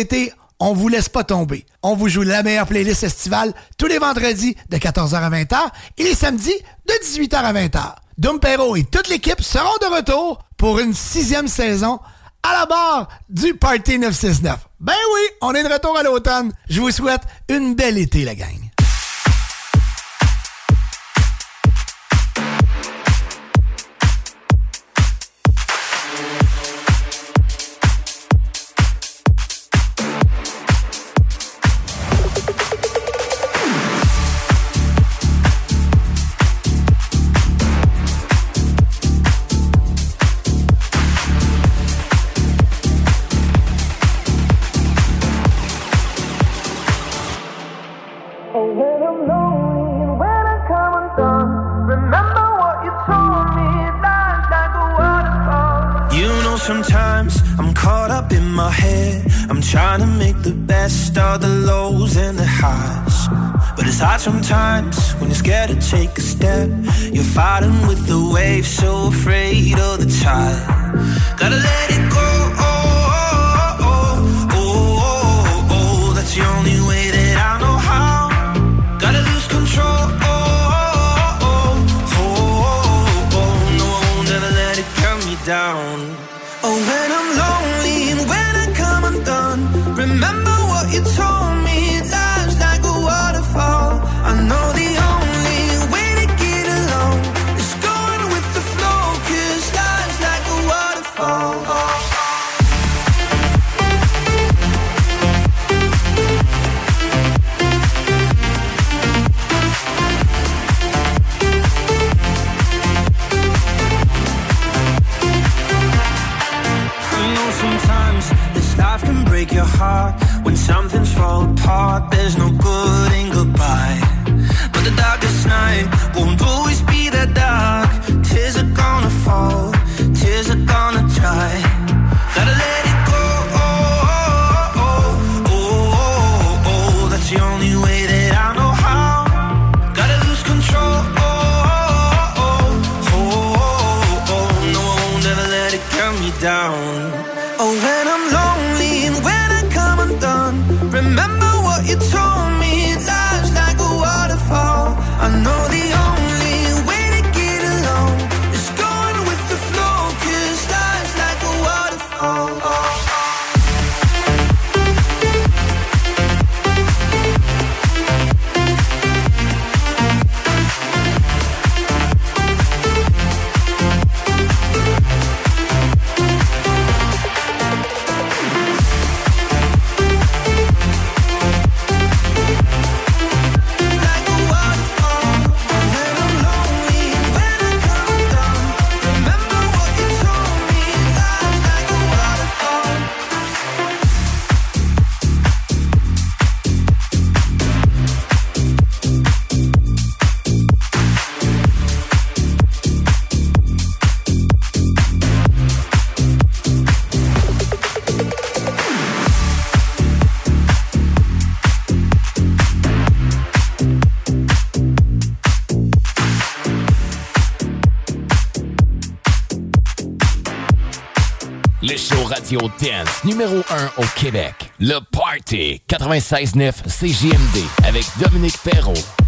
Été, on vous laisse pas tomber. On vous joue la meilleure playlist estivale tous les vendredis de 14h à 20h et les samedis de 18h à 20h. Dumpero et toute l'équipe seront de retour pour une sixième saison à la barre du Party 969. Ben oui, on est de retour à l'automne. Je vous souhaite une belle été, la gang. Sometimes I'm caught up in my head. I'm trying to make the best of the lows and the highs. But it's hard sometimes when you're scared to take a step. You're fighting with the waves, so afraid of the tide. Gotta let it go. Apart. There's no good in goodbye, but the darkest night will Le radio dance numéro 1 au Québec. Le Party 96.9 CJMD avec Dominique Perrault.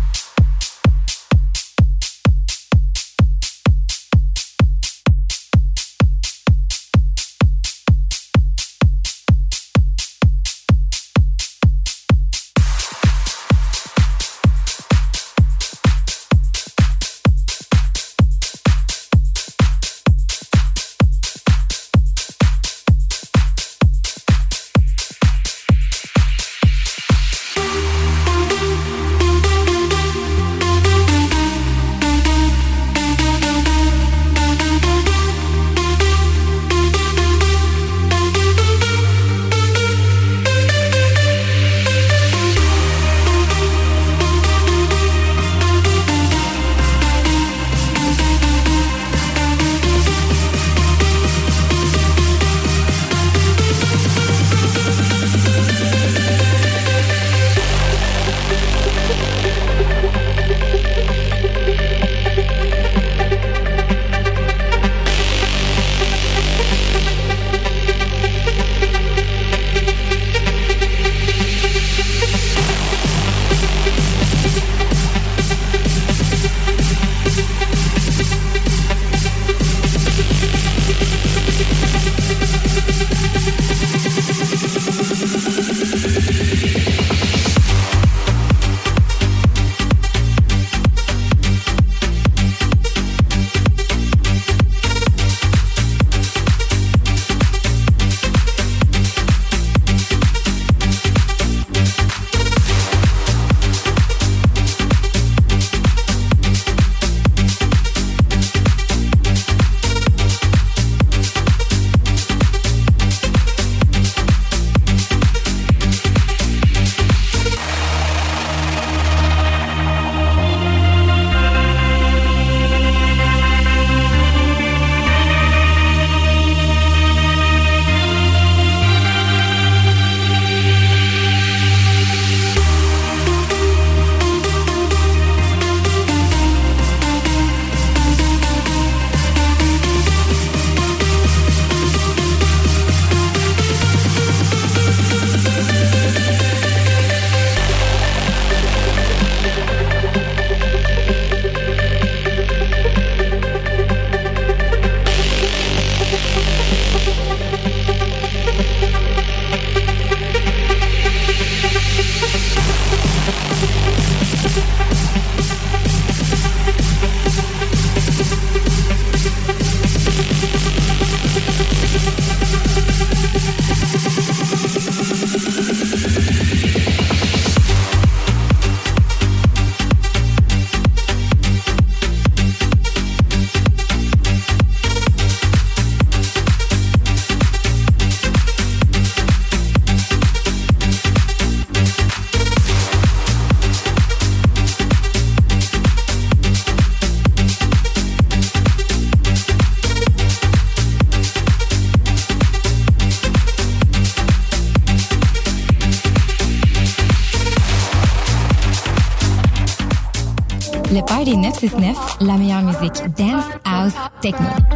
La meilleure musique dance, house, techno.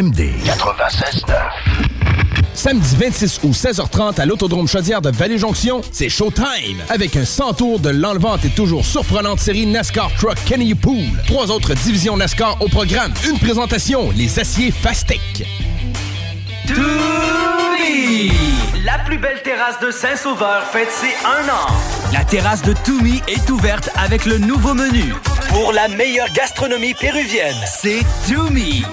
CJMD 96.9. Samedi 26 août, 16h30 à l'Autodrome Chaudière de Vallée-Jonction, c'est Showtime! Avec un 100 tours de l'enlevante et toujours surprenante série NASCAR Truck Kenny Pool. Trois autres divisions NASCAR au programme. Une présentation, les aciers Fastec. Toumi! La plus belle terrasse de Saint-Sauveur fête ses un an. La terrasse de Toumi est ouverte avec le nouveau menu. Pour la meilleure gastronomie péruvienne, c'est Toumi.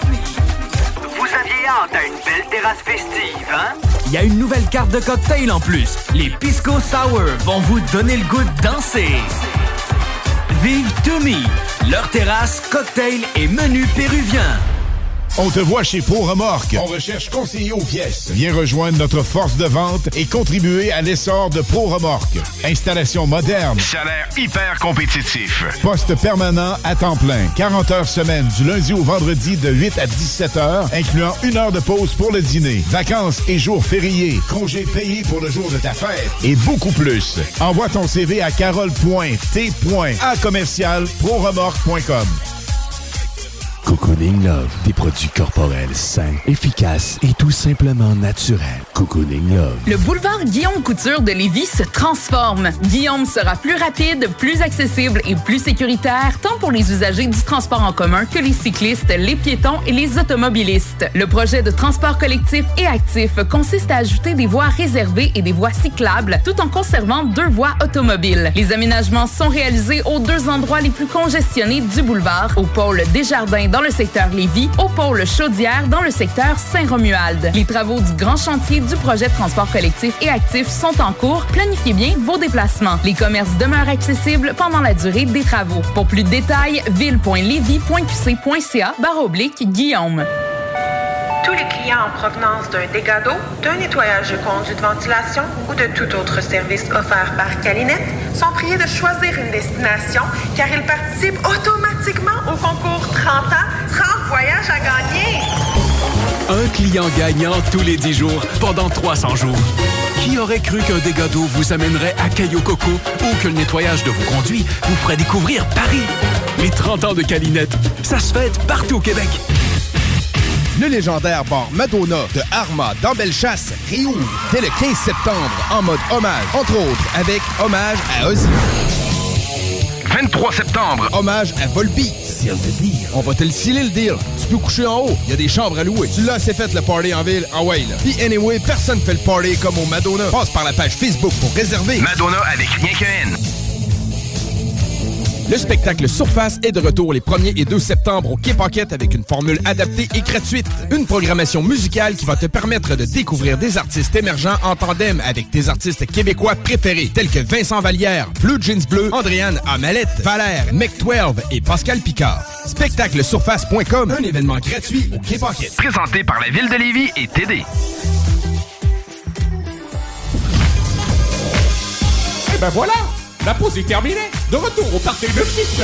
Une belle terrasse festive, hein? Il y a une nouvelle carte de cocktail en plus. Les Pisco Sour vont vous donner le goût de danser. Vive Toumi, leur terrasse, cocktail et menu péruvien. On te voit chez Pro Remorque. On recherche conseiller aux pièces. Viens rejoindre notre force de vente et contribuer à l'essor de Pro Remorque. Installation moderne. Salaire hyper compétitif. Poste permanent à temps plein. 40 heures semaine du lundi au vendredi de 8 à 17 heures, incluant une heure de pause pour le dîner. Vacances et jours fériés. Congés payés pour le jour de ta fête. Et beaucoup plus. Envoie ton CV à commercial proremorque.com. Des produits corporels sains, efficaces et tout simplement naturels. Le boulevard Guillaume Couture de Lévis se transforme. Guillaume sera plus rapide, plus accessible et plus sécuritaire, tant pour les usagers du transport en commun que les cyclistes, les piétons et les automobilistes. Le projet de transport collectif et actif consiste à ajouter des voies réservées et des voies cyclables, tout en conservant deux voies automobiles. Les aménagements sont réalisés aux deux endroits les plus congestionnés du boulevard, au pôle Desjardins dans le secteur Lévis, au pôle Chaudière dans le secteur Saint-Romuald. Les travaux du grand chantier du projet de transport collectif et actif sont en cours. Planifiez bien vos déplacements. Les commerces demeurent accessibles pendant la durée des travaux. Pour plus de détails, ville.levy.qc.ca barre oblique Guillaume. Tous les clients en provenance d'un dégât d'eau, d'un nettoyage de conduits de ventilation ou de tout autre service offert par Calinette sont priés de choisir une destination car ils participent automatiquement au concours 30 ans, 30 voyages à gagner. Un client gagnant tous les 10 jours pendant 300 jours. Qui aurait cru qu'un dégât d'eau vous amènerait à Caillou Coco ou que le nettoyage de vos conduits vous ferait découvrir Paris? Les 30 ans de Calinette, ça se fête partout au Québec. Le légendaire bar Madonna de Arma dans Bellechasse réouvre dès le 15 septembre en mode hommage, entre autres avec hommage à Ozzy. 23 septembre. Hommage à Volby. Seal the deal. On va te le sceller le deal. Tu peux coucher en haut. Il y a des chambres à louer. Tu l'as assez fait le party en ville. Ah ouais, là. Puis anyway, personne fait le party comme au Madonna. Passe par la page Facebook pour réserver. Madonna avec rien qu'un N. Le spectacle Surface est de retour les 1er et 2 septembre au Quai Pocket avec une formule adaptée et gratuite. Une programmation musicale qui va te permettre de découvrir des artistes émergents en tandem avec tes artistes québécois préférés tels que Vincent Vallière, Blue Jeans Bleu, Andréane Amalette, Valère, Mec12 et Pascal Picard. Spectaclesurface.com, un événement gratuit au Quai Pocket. Présenté par la Ville de Lévis et TD. Et ben voilà La pause est terminée. De retour au party de 6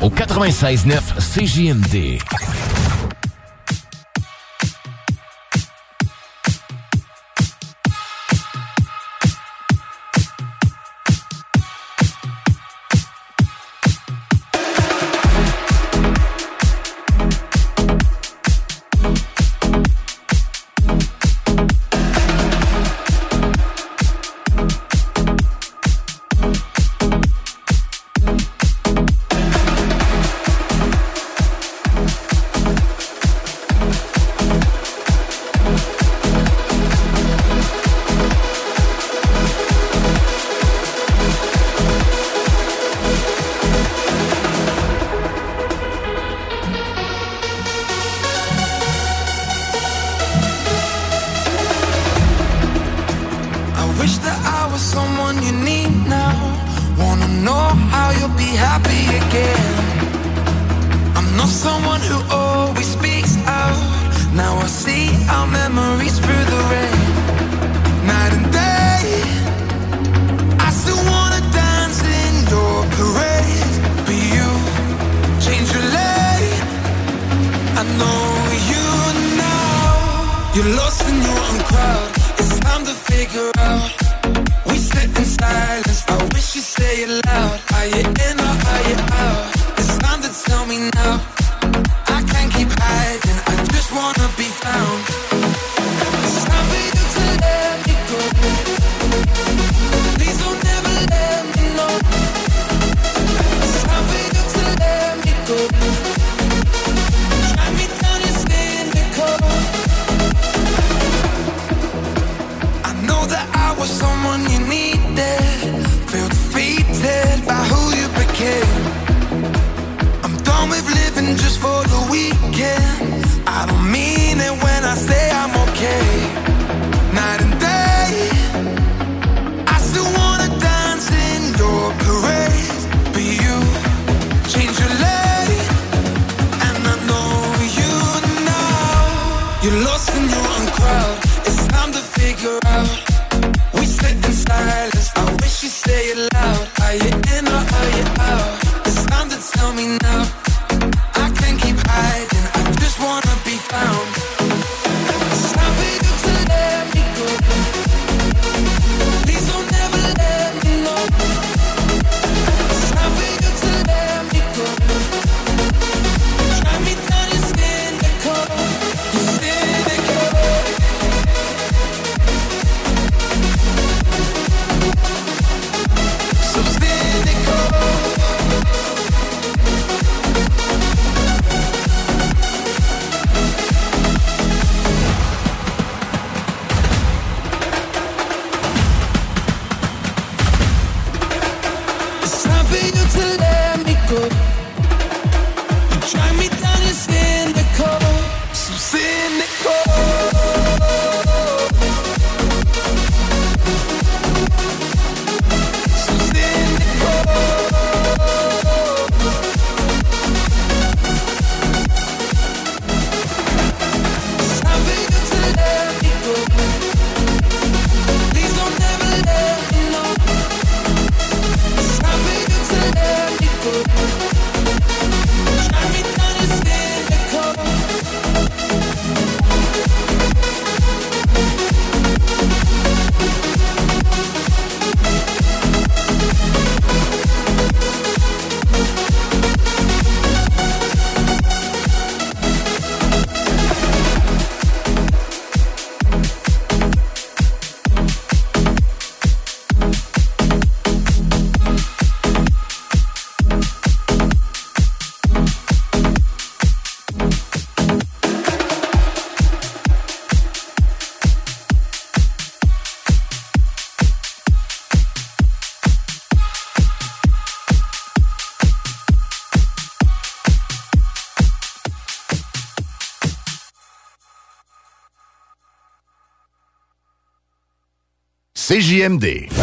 Au 96.9 CJMD.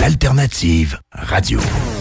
L'alternative radio.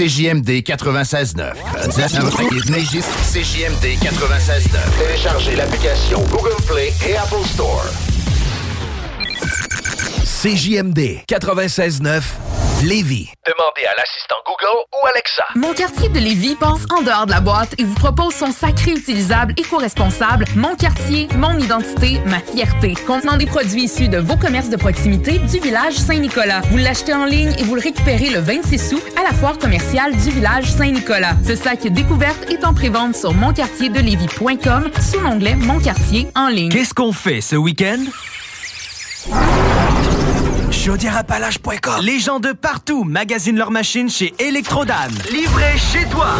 CJMD 96.9. CJMD 96.9. Téléchargez l'application Google Play et Apple Store. CJMD 96.9. Lévis. Demandez à l'assistant Google ou Alexa. Mon quartier de Lévis pense en dehors de la boîte et vous propose son sacré utilisable éco-responsable Mon quartier, mon identité, ma fierté. Contenant des produits issus de vos commerces de proximité du village Saint-Nicolas. Vous l'achetez en ligne et vous le récupérez le 26 août foire du village Saint-Nicolas. Ce sac découverte est en prévente sur monquartierdelévis.com sous l'onglet Mon quartier en ligne. Qu'est-ce qu'on fait ce week-end? Chaudièreappalaches.com Les gens de partout magasinent leurs machines chez Electrodan. Livré chez toi.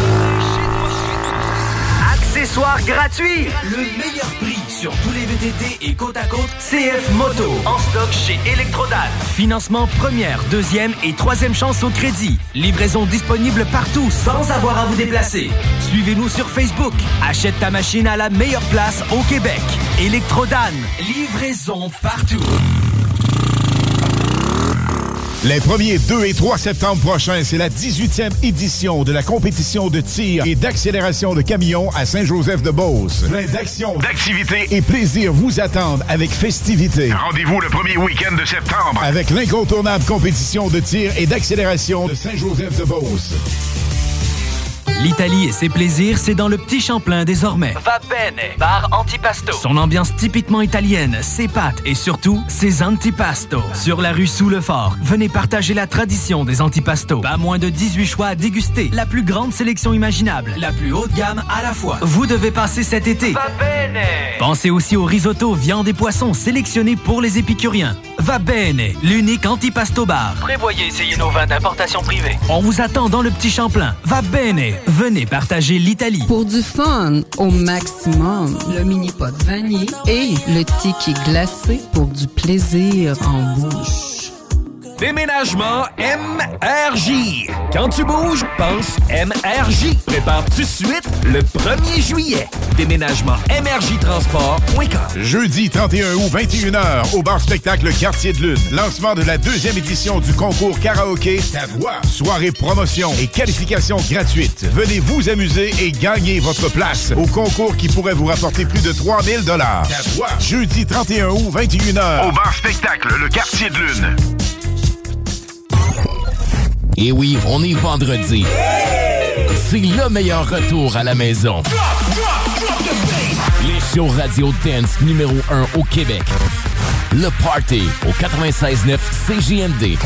Accessoires gratuits. Le meilleur prix sur tous les VTT et côte à côte CF Moto. En stock chez Electrodan. Financement première, deuxième et troisième chance au crédit. Livraison disponible partout sans avoir à vous déplacer. Suivez-nous sur Facebook. Achète ta machine à la meilleure place au Québec. Electrodan. Livraison partout. Les 1er, 2 et 3 septembre prochains, c'est la 18e édition de la compétition de tir et d'accélération de camions à Saint-Joseph-de-Beauce. Plein d'actions, d'activités et plaisir vous attendent avec festivité. Rendez-vous le premier week-end de septembre. Avec l'incontournable compétition de tir et d'accélération de Saint-Joseph-de-Beauce. L'Italie et ses plaisirs, c'est dans le Petit Champlain désormais. Va bene, bar antipasto. Son ambiance typiquement italienne, ses pâtes et surtout ses antipastos. Sur la rue Sous le Fort, venez partager la tradition des antipastos. Pas moins de 18 choix à déguster, la plus grande sélection imaginable, la plus haute gamme à la fois. Vous devez passer cet été. Va bene. Pensez aussi au risotto, viande et poissons sélectionnés pour les épicuriens. Va bene, l'unique antipasto bar. Prévoyez essayer nos vins d'importation privée. On vous attend dans le Petit Champlain. Va bene, venez partager l'Italie. Pour du fun au maximum, le mini pot vanille et le ticket glacé pour du plaisir en bouche. Déménagement MRJ. Quand tu bouges, pense MRJ. Prépare tout de suite le 1er juillet. Déménagement MRJTransport.com. Jeudi 31 août, 21h, au bar spectacle Quartier de Lune. Lancement de la deuxième édition du concours karaoké Ta voix. Soirée promotion et qualification gratuite. Venez vous amuser et gagner votre place au concours qui pourrait vous rapporter plus de 3000 dollars. Ta voix. Jeudi 31 août, 21h. Au bar spectacle, le quartier de lune. Et oui, on est vendredi. C'est le meilleur retour à la maison. Les shows radio dance numéro 1 au Québec. Le Party au 96.9 CJMD.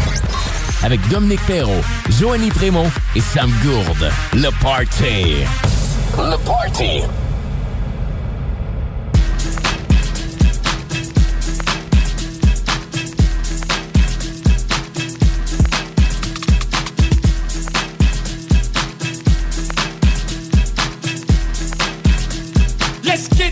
Avec Dominique Perrault, Joanny Prémont et Sam Gourde. Le Party. Le Party.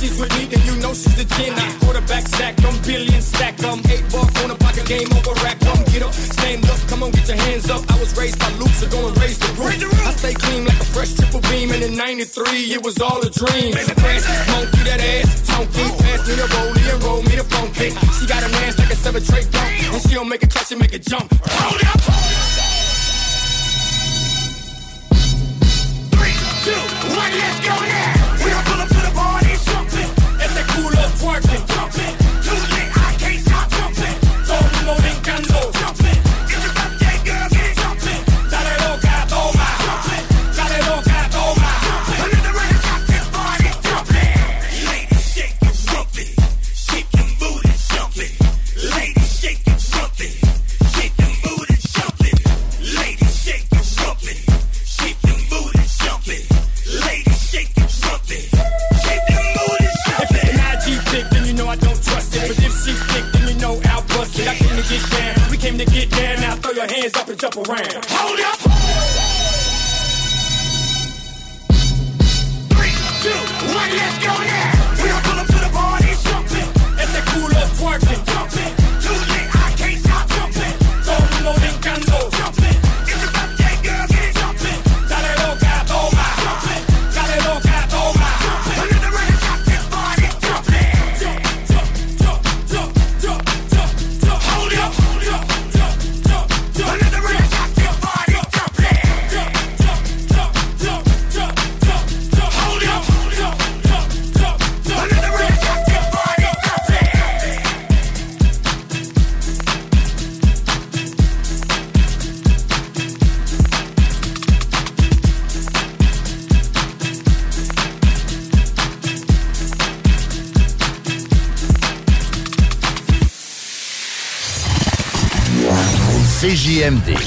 She's with me, then you know she's a 10. I quarterback sack them, billion stack them. Eight buck on a pocket game over rack them. Get up, stand up, come on, get your hands up. I was raised by Luke, so go and raise the roof. I stay clean like a fresh triple beam. And in 93, it was all a dream. Fresh, monkey that ass, chunky. Pass me the rollie and roll me the funky. She got an ass like a seven tray dump. And she don't make it touch, she make it jump. Hold up. Three, two, one, let's go now. She thick, then you know I'll bust it. I came to get down. We came to get down. Now throw your hands up and jump around. Hold up. Three, two, one, let's go now. We don't pull up to the party jumping. It's a cool up twerking. Jumping. CJMD.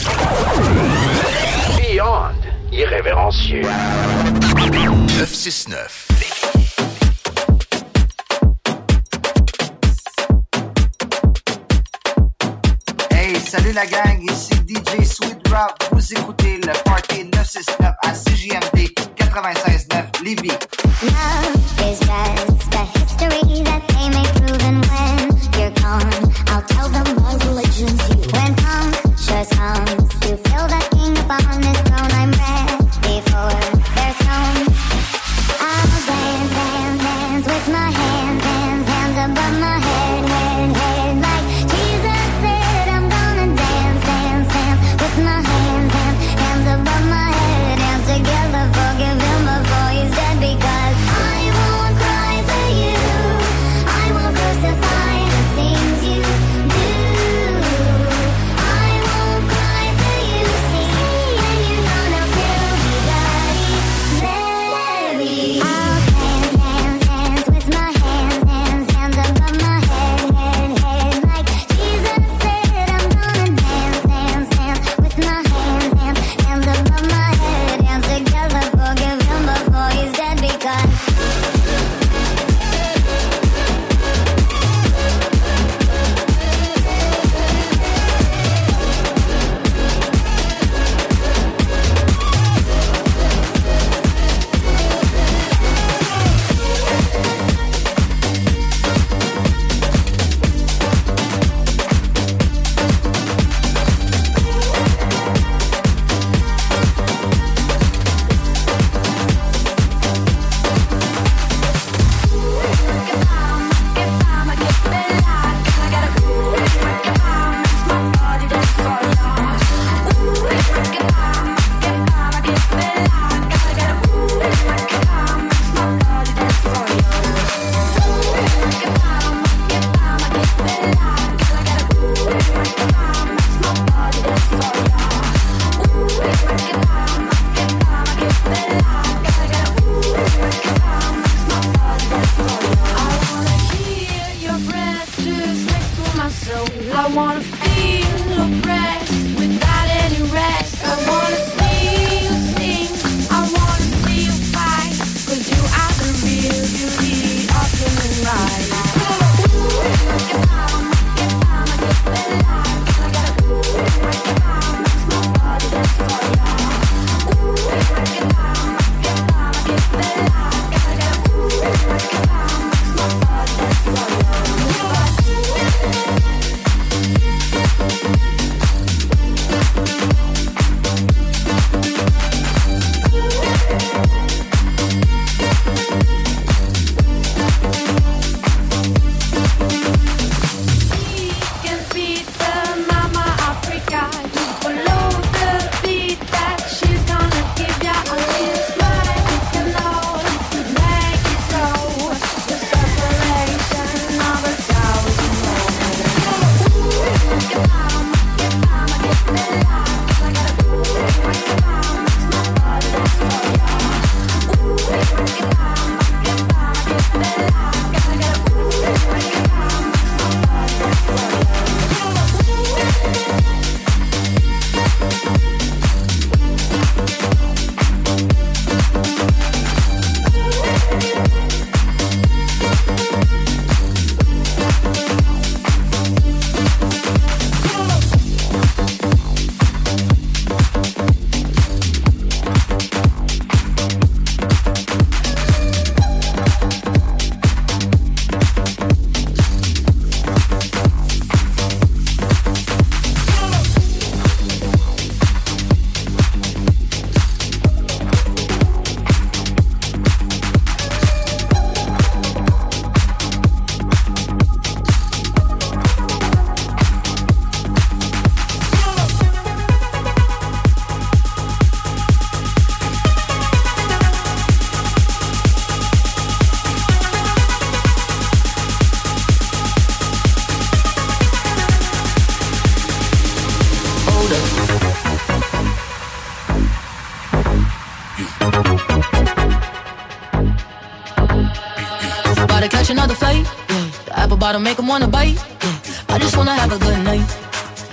Make 'em wanna bite. Yeah. I just wanna have a good night.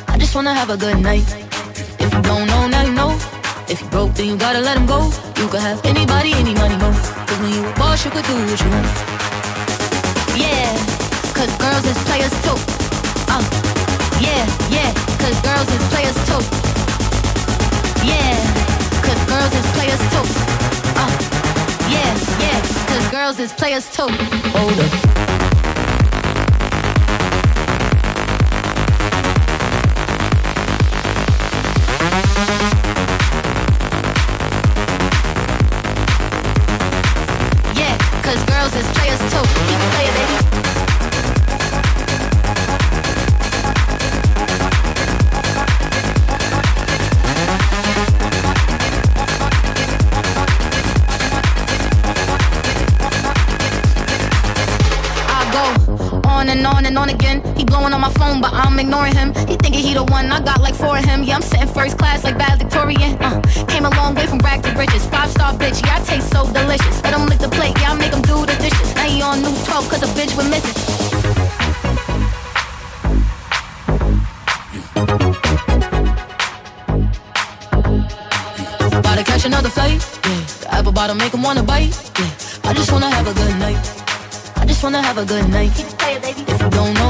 I just wanna have a good night. If you don't know, now you know. If you broke, then you gotta let 'em go. You could have anybody, any money, mo. Cause when you a boss, you could do what you want. Yeah, cause girls is players too. Uh, yeah, yeah, cause girls is players too. Yeah, cause girls is players too. Uh, yeah, yeah, cause girls is players too. Hold up. Ignoring him. He thinking he the one, I got like four of him. Yeah, I'm sitting first class like valedictorian. Uh, came a long way from rag to riches. Five star bitch, yeah, I taste so delicious. Let him lick the plate, yeah, I make him do the dishes. Now he on news 12 cause a bitch with missing. About to catch another fight. Yeah, the apple bottom make him wanna bite. Yeah, I just wanna have a good night. I just wanna have a good night. If you don't know, now you know.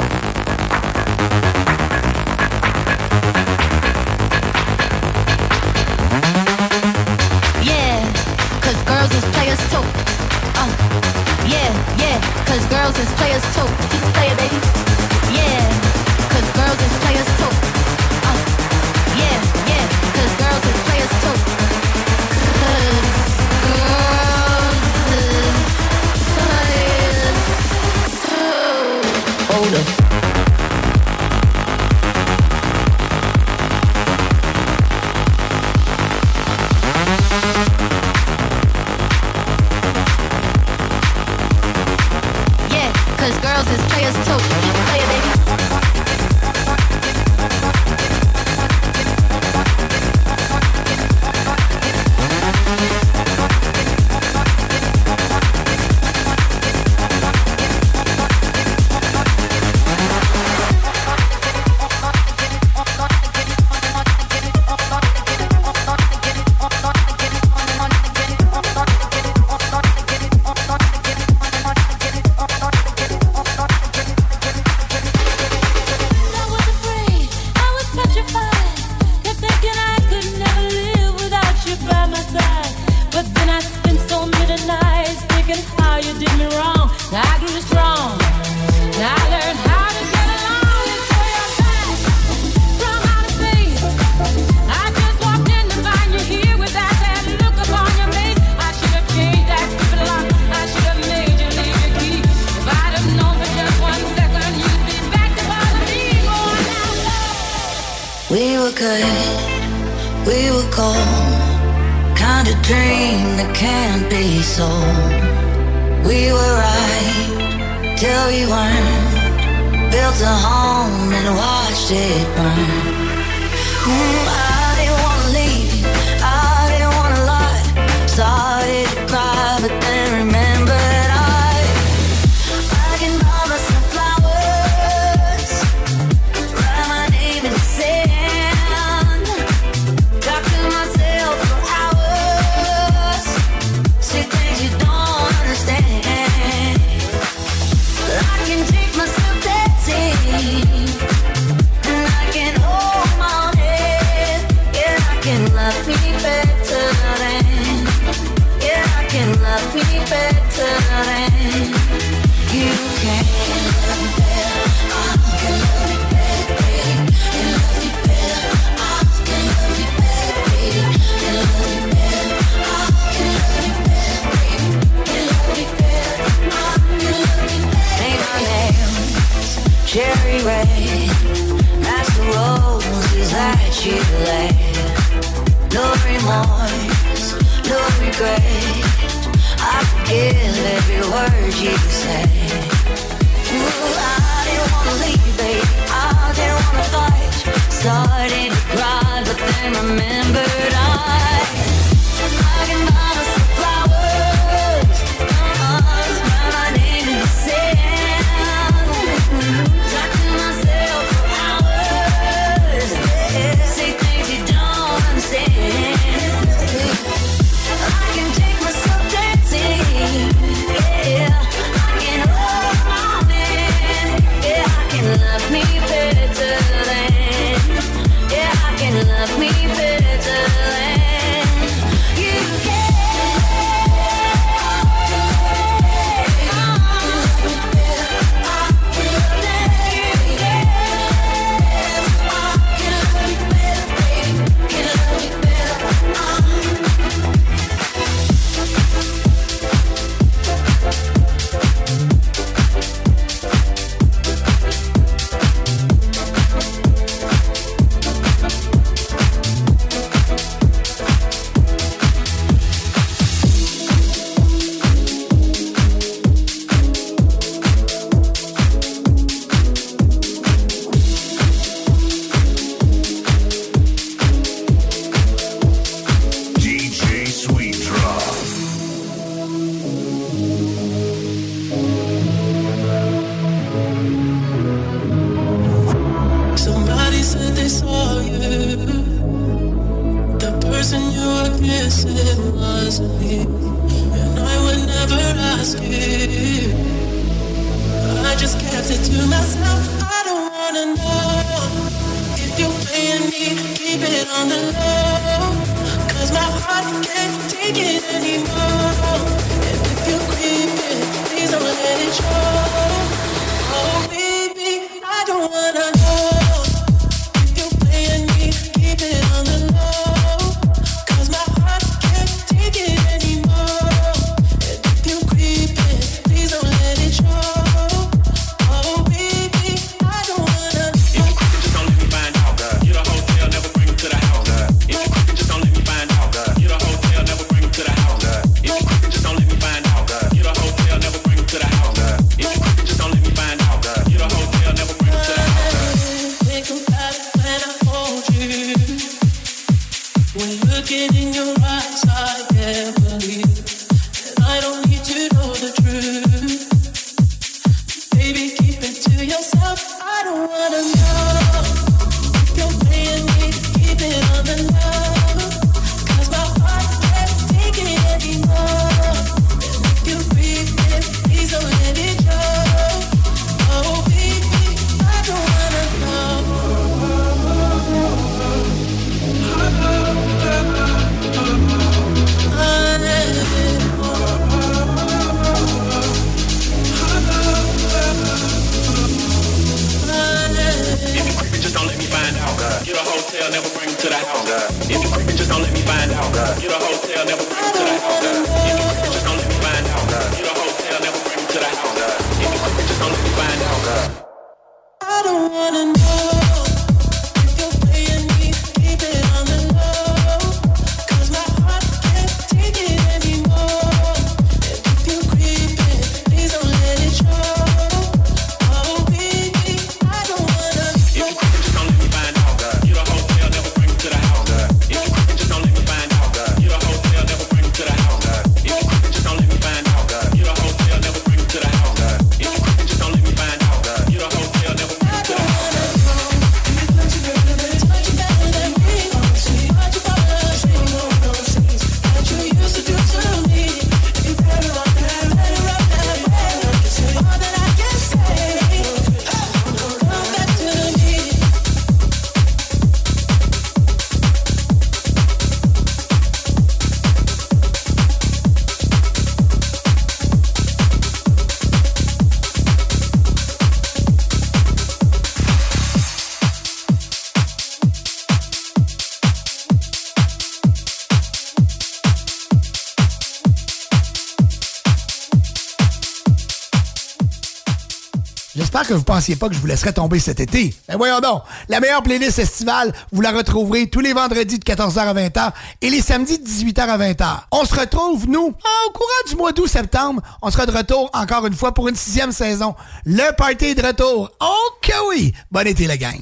J'espère que vous pensiez pas que je vous laisserais tomber cet été. Ben voyons donc, la meilleure playlist estivale, vous la retrouverez tous les vendredis de 14h à 20h et les samedis de 18h à 20h. On se retrouve, nous, au courant du mois d'août-septembre. On sera de retour encore une fois pour une sixième saison. Le party de retour. Oh que oui! Bon été, la gang!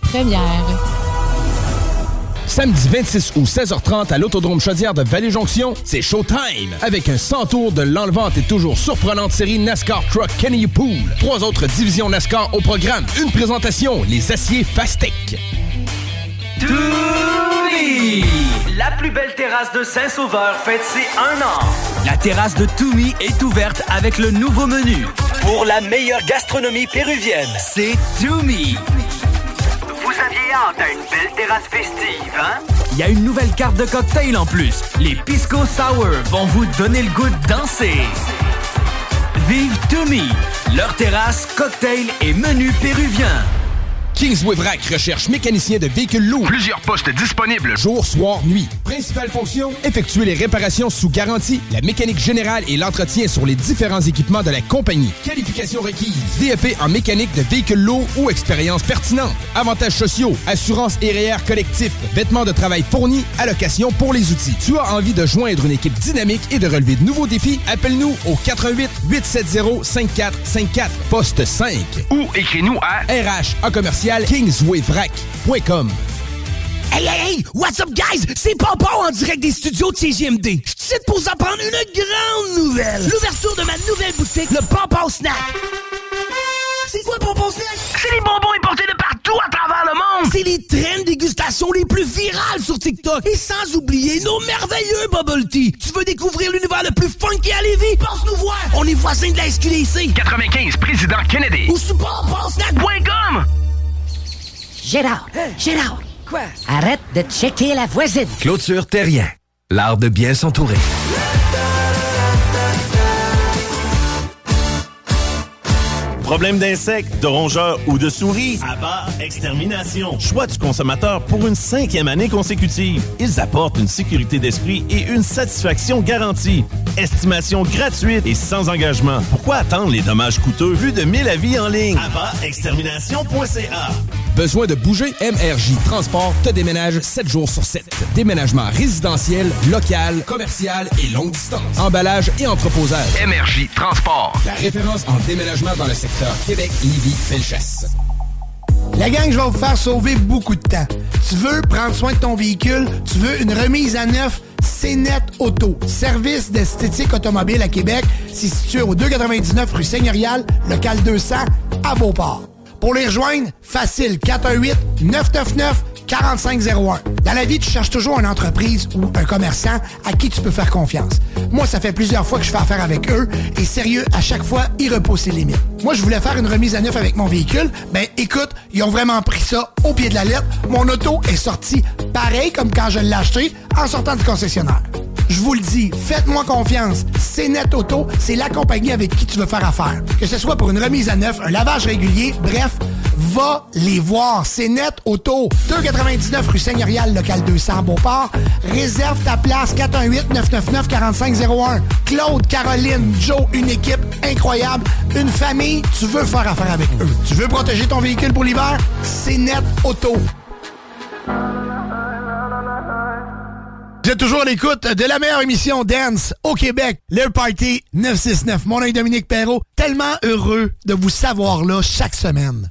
première. Samedi 26 août, 16h30 à l'Autodrome Chaudière de Vallée-Jonction, c'est Showtime! Avec un 100 tours de l'enlevante et toujours surprenante série NASCAR Truck Kenny Pool. Trois autres divisions NASCAR au programme. Une présentation, les aciers Fastec. Toumi! La plus belle terrasse de Saint-Sauveur fête ses un an. La terrasse de Toumi est ouverte avec le nouveau menu. Pour la meilleure gastronomie péruvienne, c'est Toumi. Belle terrasse festive, hein? Il y a une nouvelle carte de cocktail en plus. Les Pisco Sour vont vous donner le goût de danser. Vive Toumi, leur terrasse, cocktail et menu péruvien. Kingsway Vrac recherche mécanicien de véhicules lourds. Plusieurs postes disponibles. Jour, soir, nuit. Principale fonction, effectuer les réparations sous garantie, la mécanique générale et l'entretien sur les différents équipements de la compagnie. Qualification requise. DEP en mécanique de véhicules lourds ou expérience pertinente. Avantages sociaux, assurance et REER collectif, vêtements de travail fournis, allocation pour les outils. Tu as envie de joindre une équipe dynamique et de relever de nouveaux défis? Appelle-nous au 88 870 5454 poste 5 ou écris-nous à RH en commercial kingswayvrac.com. Hey, hey, hey! What's up, guys? C'est Popo en direct des studios de CGMD. Je suis ici pour vous apprendre une grande nouvelle. L'ouverture de ma nouvelle boutique, le Popo Snack. C'est quoi le Popo Snack? C'est les bonbons importés de partout à travers le monde. C'est les traînes dégustation les plus virales sur TikTok. Et sans oublier nos merveilleux bubble tea. Tu veux découvrir l'univers le plus funky à Lévis? Passe nous voir. On est voisins de la SQDC. 95, Président Kennedy. Ou sur popopsnack.com. Gérard, Gérard. Quoi? Arrête de checker la voisine. Clôture Terrien. L'art de bien s'entourer. Problème d'insectes, de rongeurs ou de souris? Abba Extermination. Choix du consommateur pour une cinquième année consécutive. Ils apportent une sécurité d'esprit et une satisfaction garantie. Estimation gratuite et sans engagement. Pourquoi attendre les dommages coûteux? Vu de 1000 avis en ligne? AbbaExtermination.ca Besoin de bouger? MRJ Transport te déménage 7 jours sur 7. Déménagement résidentiel, local, commercial et longue distance. Emballage et entreposage. MRJ Transport. La référence en déménagement dans le secteur Québec, Lévis, Felchasse. La gang, je vais vous faire sauver beaucoup de temps. Tu veux prendre soin de ton véhicule? Tu veux une remise à neuf? C'est Net Auto. Service d'esthétique automobile à Québec. C'est situé au 299 rue Seigneurial, local 200, à Beauport. Pour les rejoindre, facile, 418-999-4501. Dans la vie, tu cherches toujours une entreprise ou un commerçant à qui tu peux faire confiance. Moi, ça fait plusieurs fois que je fais affaire avec eux et sérieux, à chaque fois, ils repoussent les limites. Moi, je voulais faire une remise à neuf avec mon véhicule. Ben, écoute, ils ont vraiment pris ça au pied de la lettre. Mon auto est sortie pareil comme quand je l'ai acheté en sortant du concessionnaire. Je vous le dis, faites-moi confiance. C'est Net Auto, c'est la compagnie avec qui tu veux faire affaire. Que ce soit pour une remise à neuf, un lavage régulier, bref, va les voir. C'est Net Auto. 299 rue Seigneurial, local 200, Beauport. Réserve ta place 418-999-4501. Claude, Caroline, Joe, une équipe incroyable. Une famille, tu veux faire affaire avec eux. Tu veux protéger ton véhicule pour l'hiver? C'est Net Auto. Vous êtes toujours à l'écoute de la meilleure émission Dance au Québec, le Party 969. Mon nom est Dominique Perrault, tellement heureux de vous savoir là chaque semaine.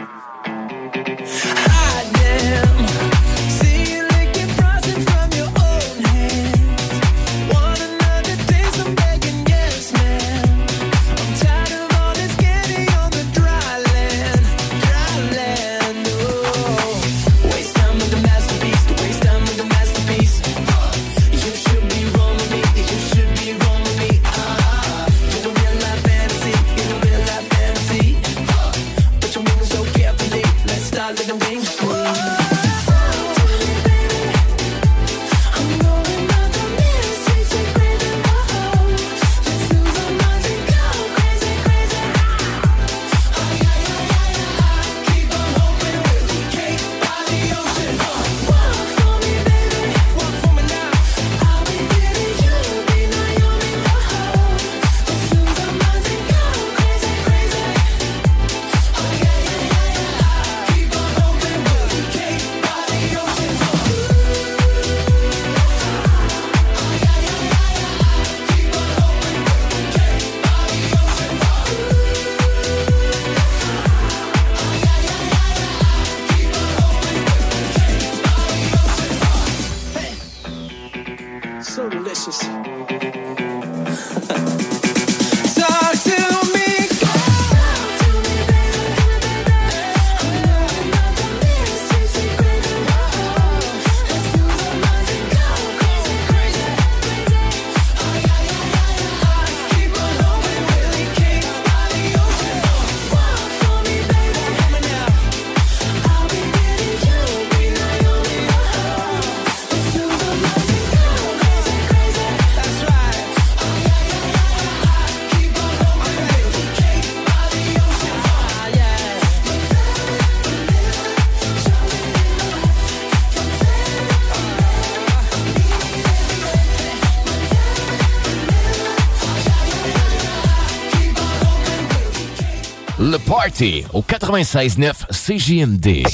Le Party au 96.9 CJMD.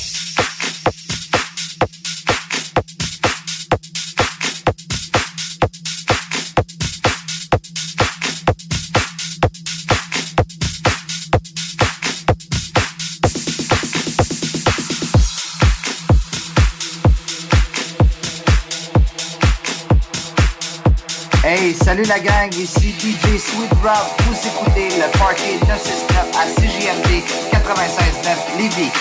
Salut la gang, ici DJ Sweet Route. Vous écoutez le Party 969 à CJMD 96.9 Lévis.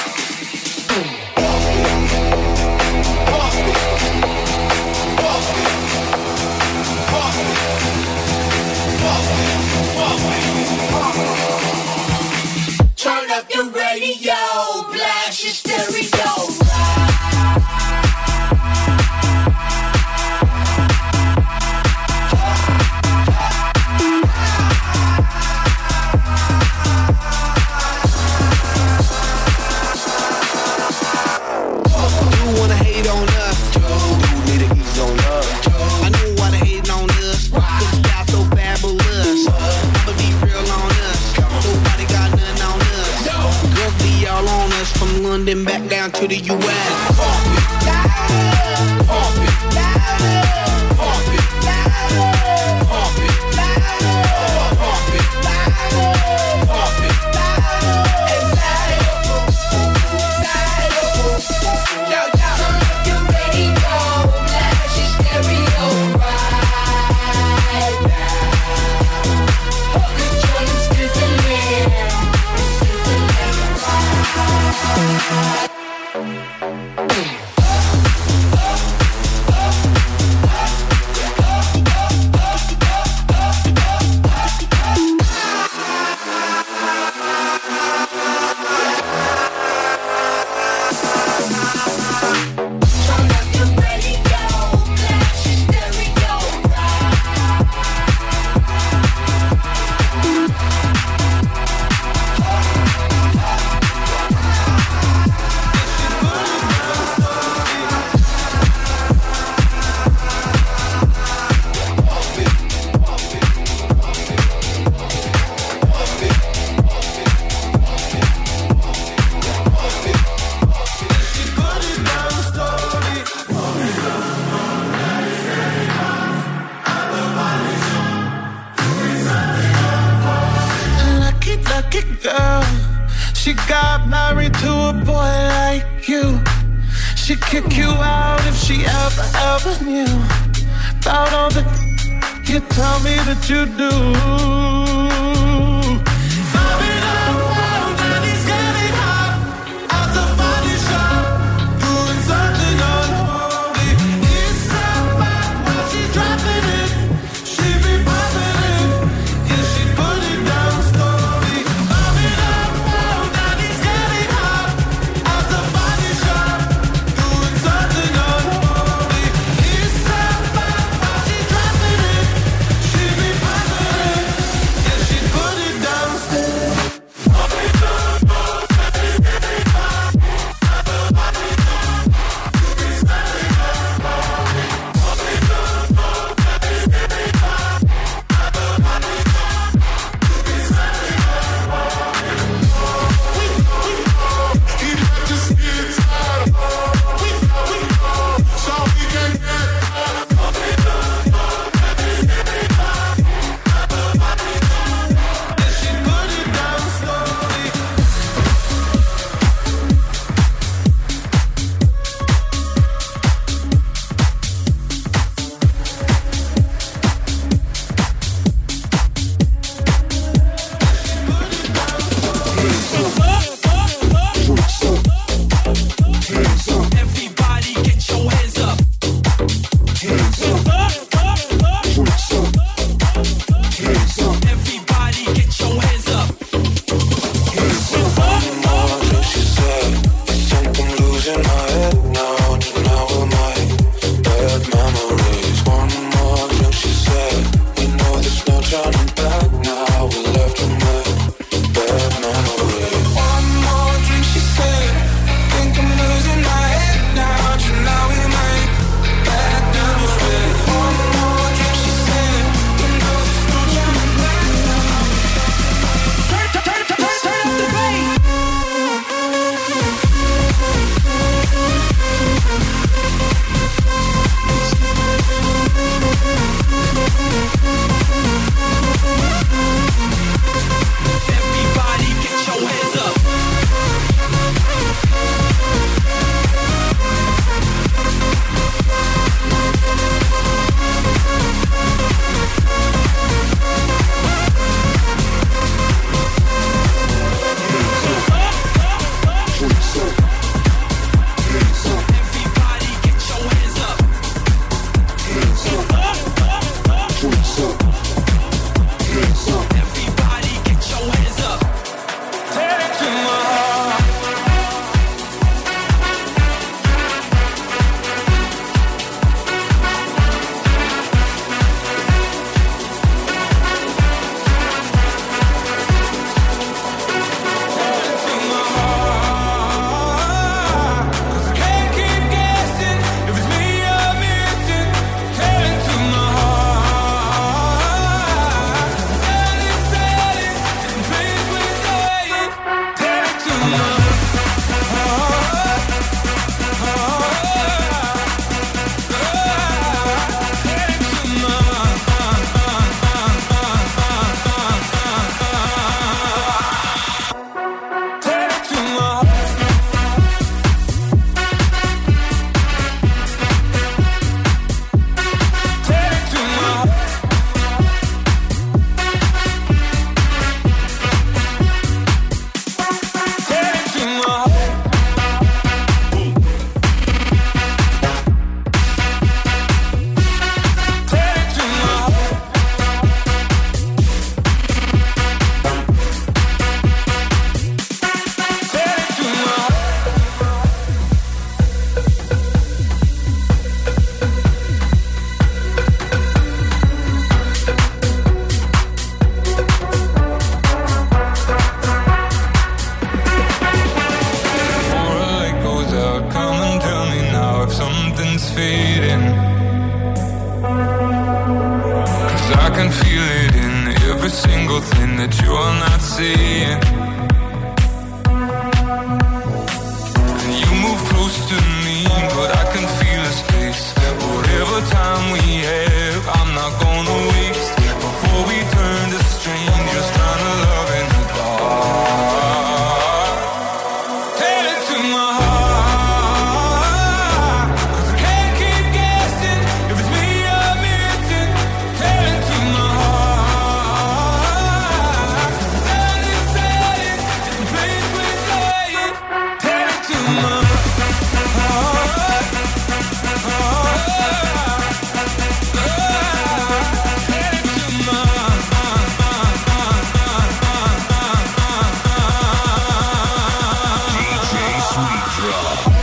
Raw.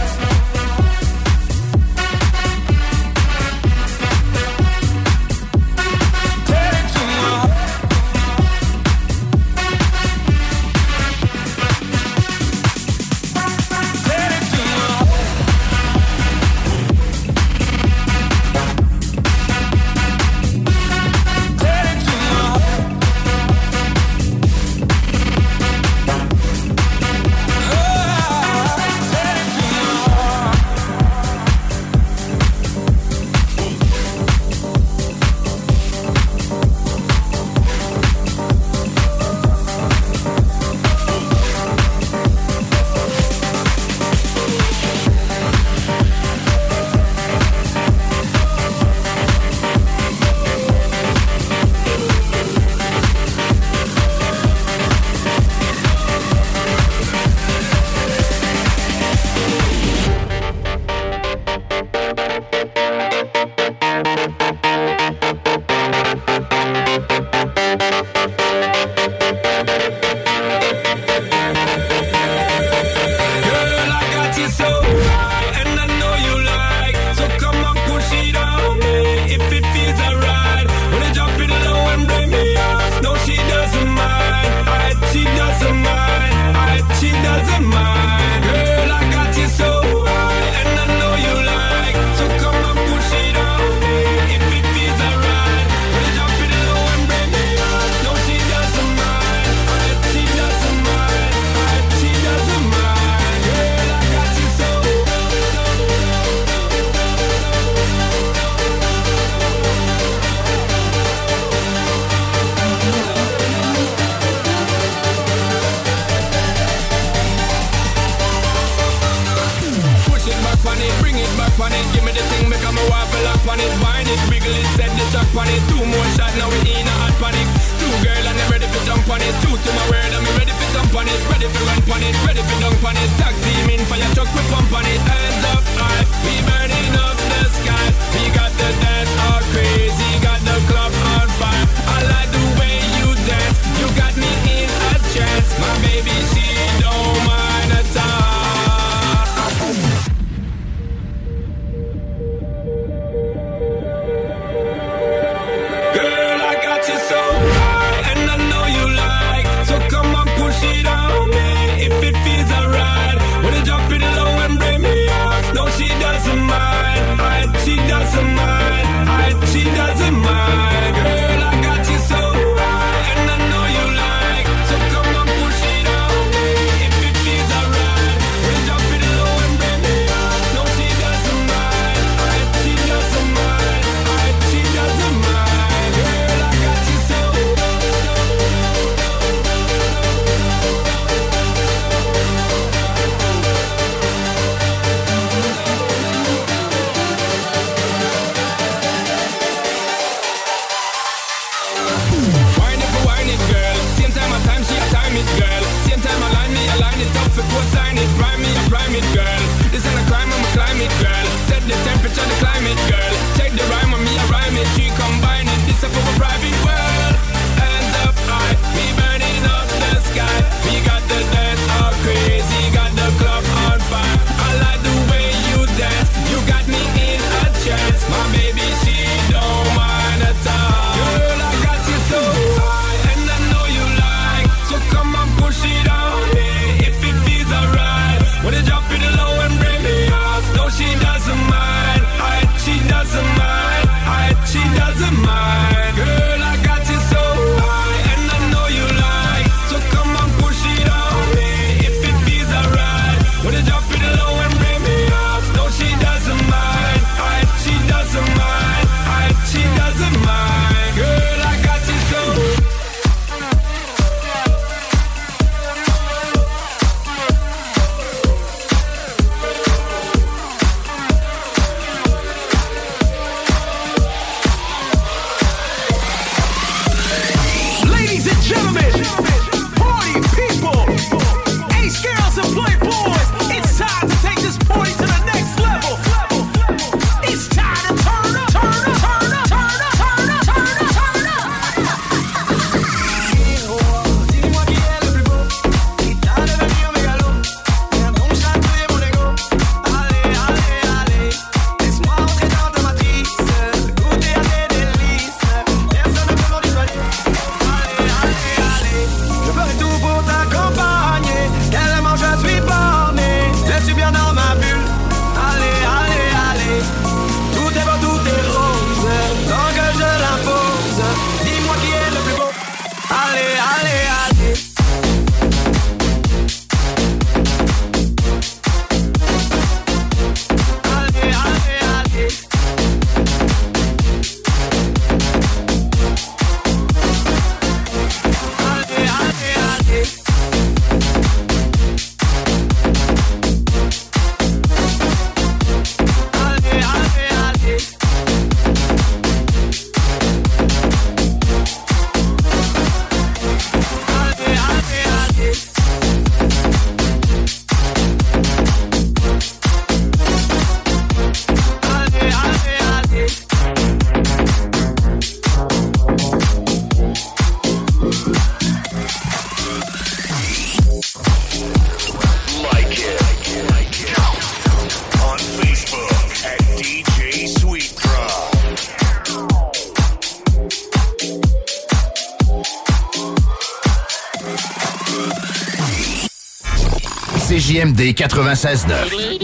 CJMD 96.9.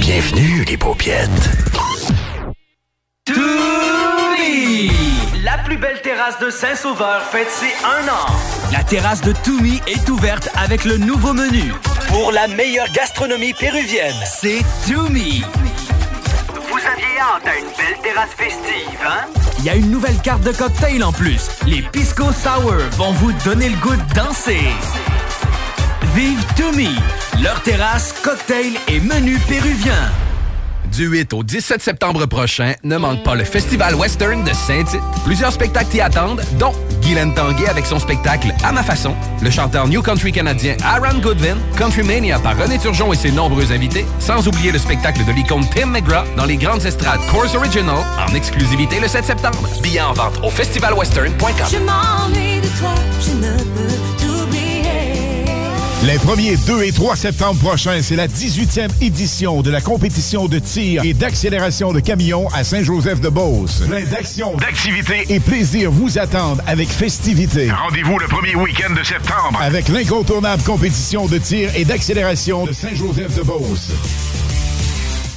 Bienvenue les paupiètes. Toumi! La plus belle terrasse de Saint-Sauveur fête ses un an. La terrasse de Toumi est ouverte avec le nouveau menu. Pour la meilleure gastronomie péruvienne, c'est Toumi. Vous aviez hâte à une belle terrasse festive, hein? Il y a une nouvelle carte de cocktail en plus. Les Pisco Sour vont vous donner le goût de danser. Vive To Me, leur terrasse, cocktail et menu péruvien. Du 8 au 17 septembre prochain, ne manque pas le Festival Western de Saint-Tite. Plusieurs spectacles t'y attendent, dont Guylaine Tanguay avec son spectacle À ma façon, le chanteur New Country canadien Aaron Goodwin, Country Mania par René Turgeon et ses nombreux invités, sans oublier le spectacle de l'icône Tim McGraw dans les grandes estrades Course Original en exclusivité le 7 septembre. Billets en vente au festivalwestern.com. Les 1er, 2 et 3 septembre prochains, c'est la 18e édition de la compétition de tir et d'accélération de camions à Saint-Joseph-de-Beauce. Plein d'actions, d'activités et plaisir vous attendent avec festivité. Rendez-vous le premier week-end de septembre. Avec l'incontournable compétition de tir et d'accélération de Saint-Joseph-de-Beauce.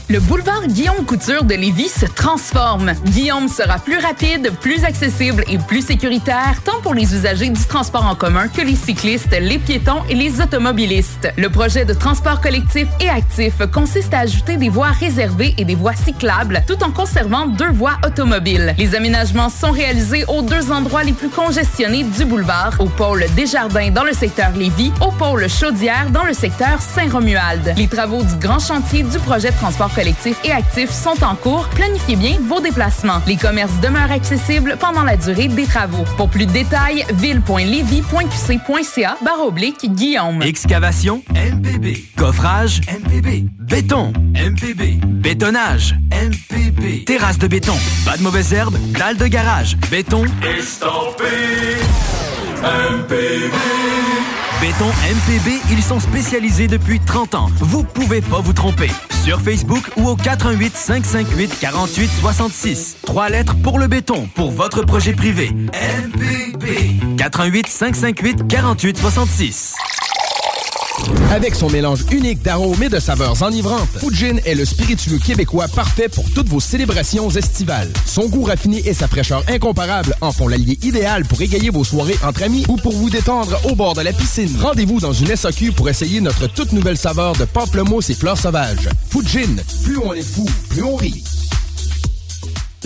Le boulevard Guillaume Couture de Lévis se transforme. Guillaume sera plus rapide, plus accessible et plus sécuritaire, tant pour les usagers du transport en commun que les cyclistes, les piétons et les automobilistes. Le projet de transport collectif et actif consiste à ajouter des voies réservées et des voies cyclables, tout en conservant deux voies automobiles. Les aménagements sont réalisés aux deux endroits les plus congestionnés du boulevard, au pôle Desjardins dans le secteur Lévis, au pôle Chaudière dans le secteur Saint-Romuald. Les travaux du grand chantier du projet de transport collectif et actif sont en cours. Planifiez bien vos déplacements. Les commerces demeurent accessibles pendant la durée des travaux. Pour plus de détails, ville.levy.qc.ca barre oblique Guillaume. Excavation MPB. Coffrage MPB. Béton MPB. Bétonnage MPB. Terrasse de béton. Pas de mauvaises herbes. Dalle de garage. Béton Estampé MPB. Béton MPB, ils sont spécialisés depuis 30 ans. Vous pouvez pas vous tromper. Sur Facebook ou au 418 558 48 66. Trois lettres pour le béton, pour votre projet privé. MPB. 418 558 48 66. Avec son mélange unique d'arômes et de saveurs enivrantes, Fujin est le spiritueux québécois parfait pour toutes vos célébrations estivales. Son goût raffiné et sa fraîcheur incomparable en font l'allié idéal pour égayer vos soirées entre amis ou pour vous détendre au bord de la piscine. Rendez-vous dans une SAQ pour essayer notre toute nouvelle saveur de pamplemousse et fleurs sauvages. Fujin, plus on est fou, plus on rit.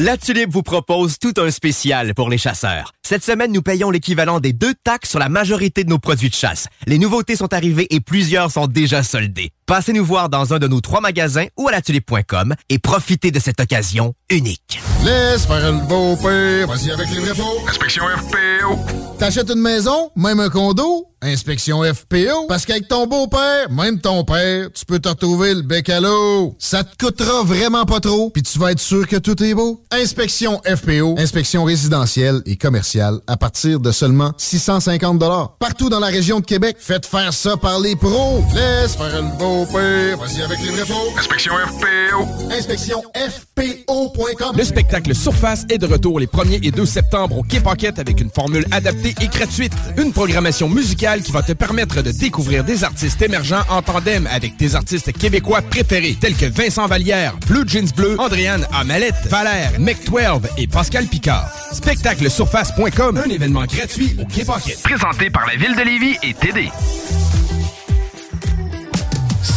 La Tulipe vous propose tout un spécial pour les chasseurs. Cette semaine, nous payons l'équivalent des deux taxes sur la majorité de nos produits de chasse. Les nouveautés sont arrivées et plusieurs sont déjà soldées. Passez nous voir dans un de nos trois magasins ou à latulipe.com et profitez de cette occasion unique. Laisse faire le beau père, vas-y avec les vrais pots. Inspection FPO. T'achètes une maison, même un condo, inspection FPO. Parce qu'avec ton beau-père, même ton père, tu peux te retrouver le bec à l'eau. Ça te coûtera vraiment pas trop, puis tu vas être sûr que tout est beau. Inspection FPO, inspection résidentielle et commerciale à partir de seulement 650 Partout dans la région de Québec, faites faire ça par les pros. Laisse faire le beau père, vas-y avec les vrais pots. Inspection FPO. Inspection FPO.com. Le spectacle Surface est de retour les 1er et 2 septembre au Quai Pocket avec une formule adaptée et gratuite. Une programmation musicale qui va te permettre de découvrir des artistes émergents en tandem avec tes artistes québécois préférés tels que Vincent Vallière, Blue Jeans Bleu, Andréane Amalette, Valère, Mec12 et Pascal Picard. Spectaclesurface.com, un événement gratuit au Quai Pocket. Présenté par la Ville de Lévis et TD.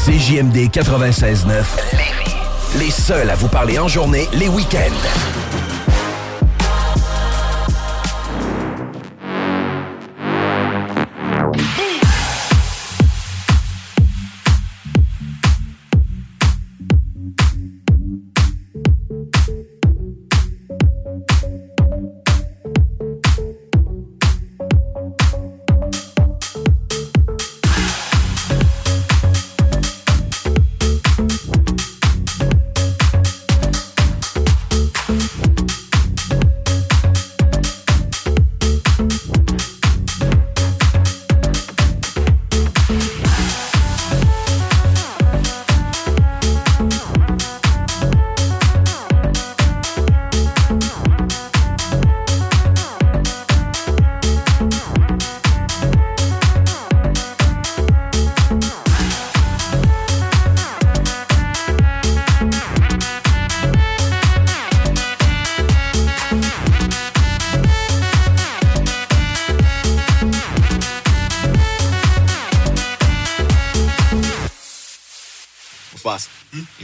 CJMD 96.9. Les seuls à vous parler en journée, les week-ends.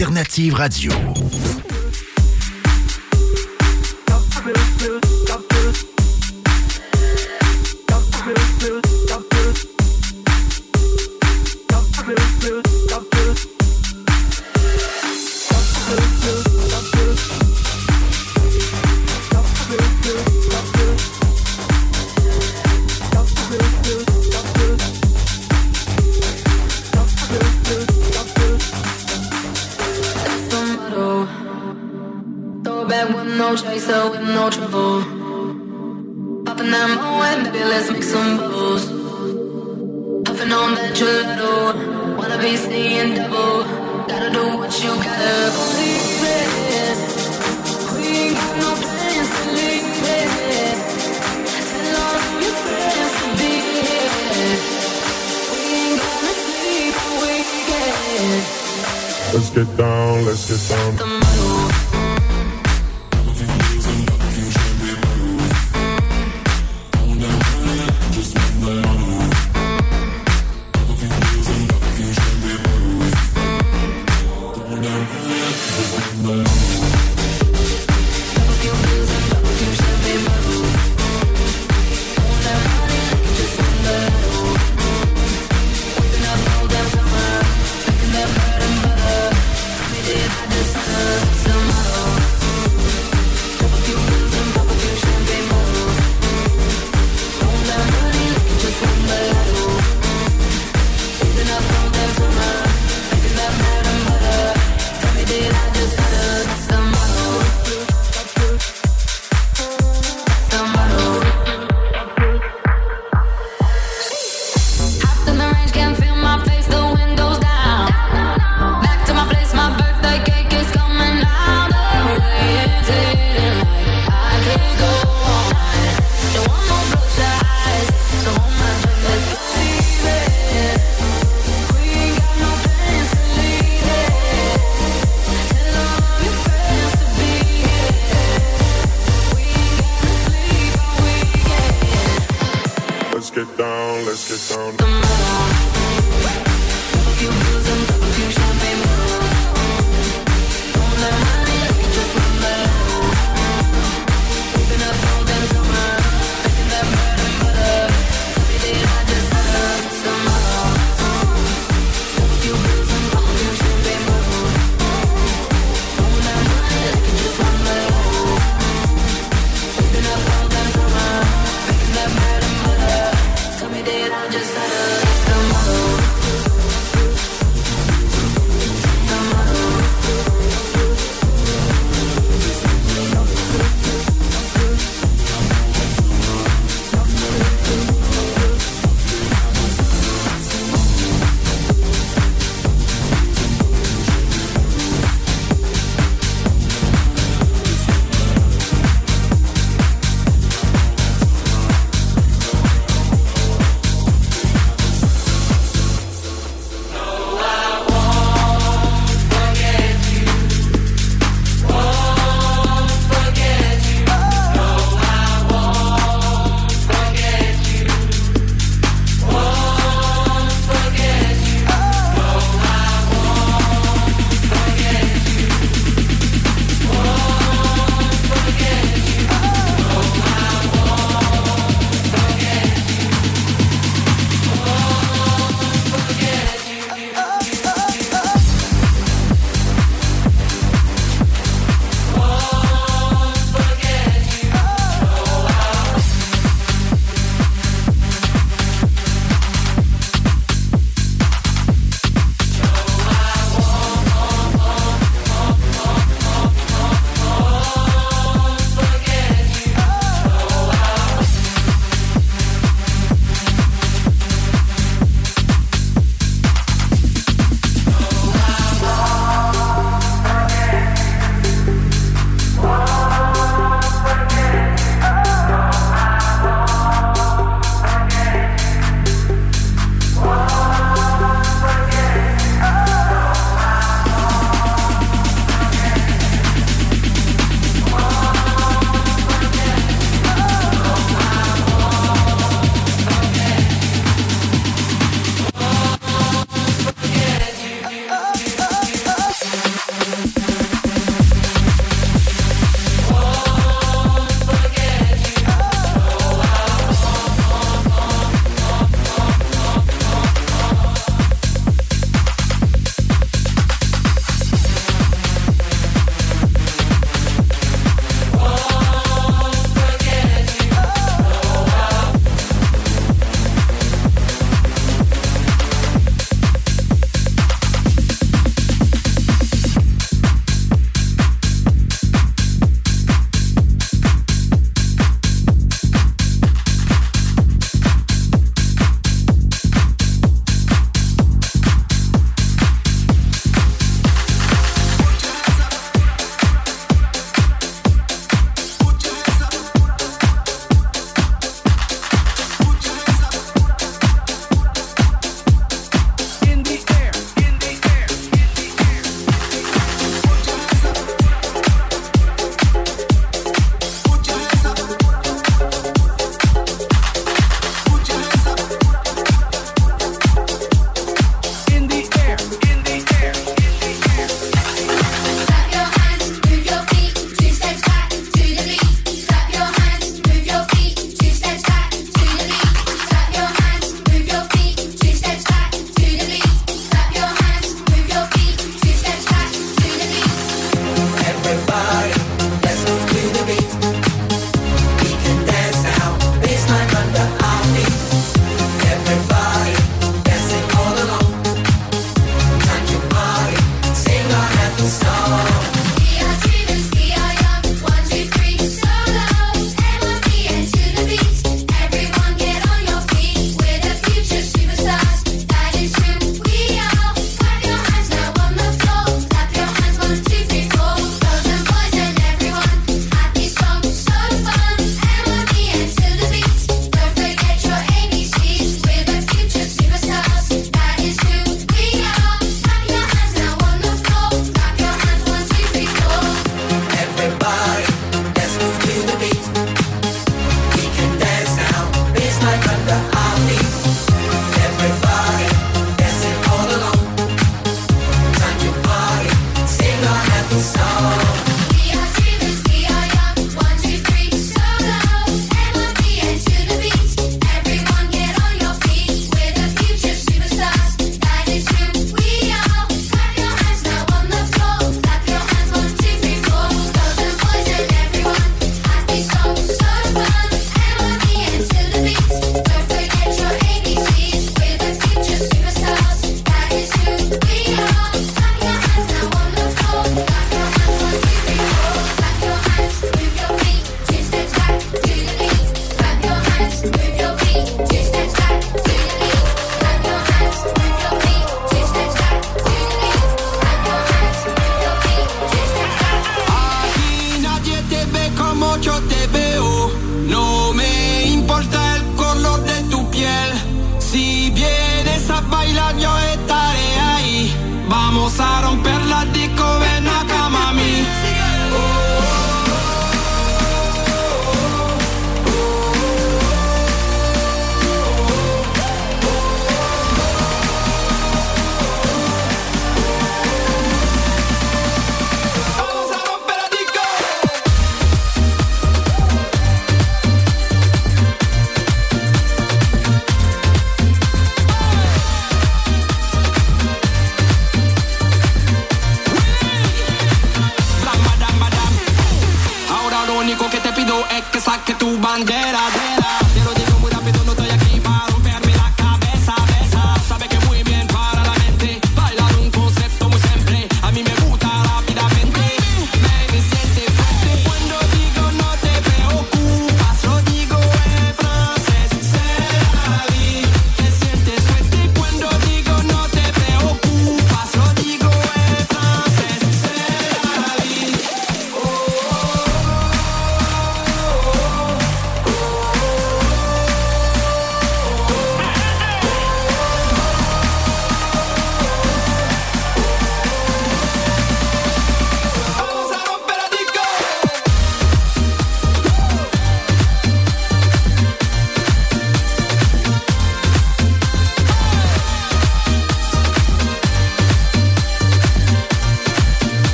Alternative Radio.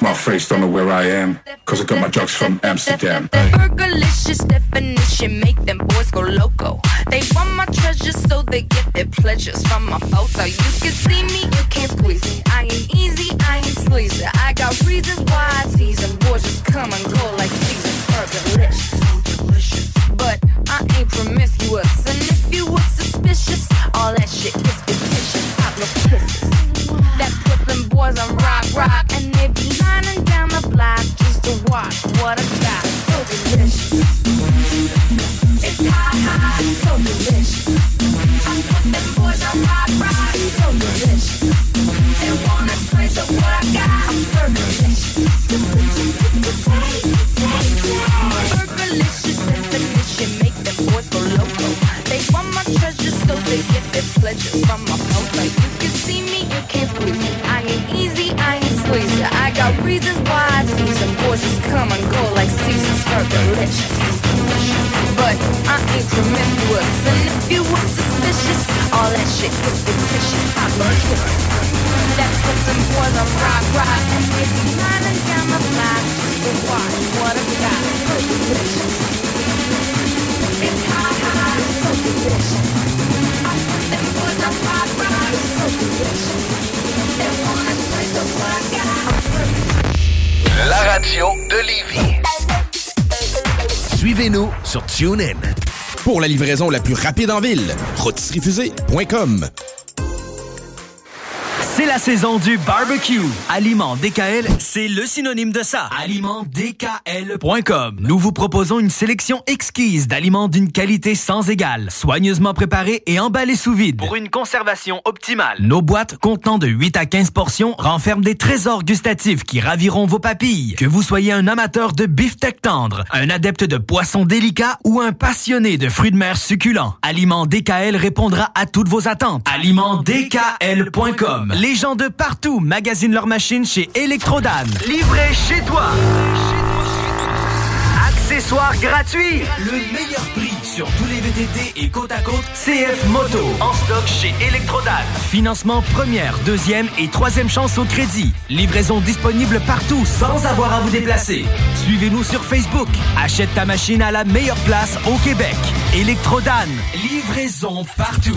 My face, don't know where I am. Cause I got my drugs from Amsterdam. Burgerlicious definition make them boys go loco. They want my treasures so they get their pleasures from my photo. You can see me, you can't squeeze me. I ain't easy, I ain't sleazy. I got reasons why I tease them. Boys just come and go like seasons. Burgerlicious. But I ain't promiscuous. And if you were suspicious, all that shit is boys on rock, rock. And they be lining down the block just to watch what I got. So delicious. It's hot, hot, so delicious. I put them boys on rock, rock. So delicious. They wanna taste of what I got. I'm. Burgerlicious definition make go loco. They want my treasures so they get their pleasures from my photo. You can see me, you can't squeeze me. Got reasons why. Boys just come and go like seasons burgerlicious. But I ain't promiscuous. And if you were suspicious, all that shit is fictitious. I love kisses. That puts them boys on rock, rock. And they be lining down the block just watch what I got. Delicious. La radio de Lévis. Suivez-nous sur TuneIn. Pour la livraison la plus rapide en ville, rôtisseriefusée.com. C'est la saison du barbecue. Aliment DKL, c'est le synonyme de ça. AlimentDKL.com. Nous vous proposons une sélection exquise d'aliments d'une qualité sans égale, soigneusement préparés et emballés sous vide. Pour une conservation optimale. Nos boîtes contenant de 8 à 15 portions renferment des trésors gustatifs qui raviront vos papilles. Que vous soyez un amateur de beefsteak tendre, un adepte de poissons délicats ou un passionné de fruits de mer succulents, Aliment DKL répondra à toutes vos attentes. AlimentDKL.com. Les gens de partout magasinent leurs machines chez Electrodan. Livré chez toi. Accessoires gratuits. Le meilleur prix sur tous les VTT et côte à côte CF Moto. En stock chez Electrodan. Financement première, deuxième et troisième chance au crédit. Livraison disponible partout sans avoir à vous déplacer. Suivez-nous sur Facebook. Achète ta machine à la meilleure place au Québec. Electrodan. Livraison partout.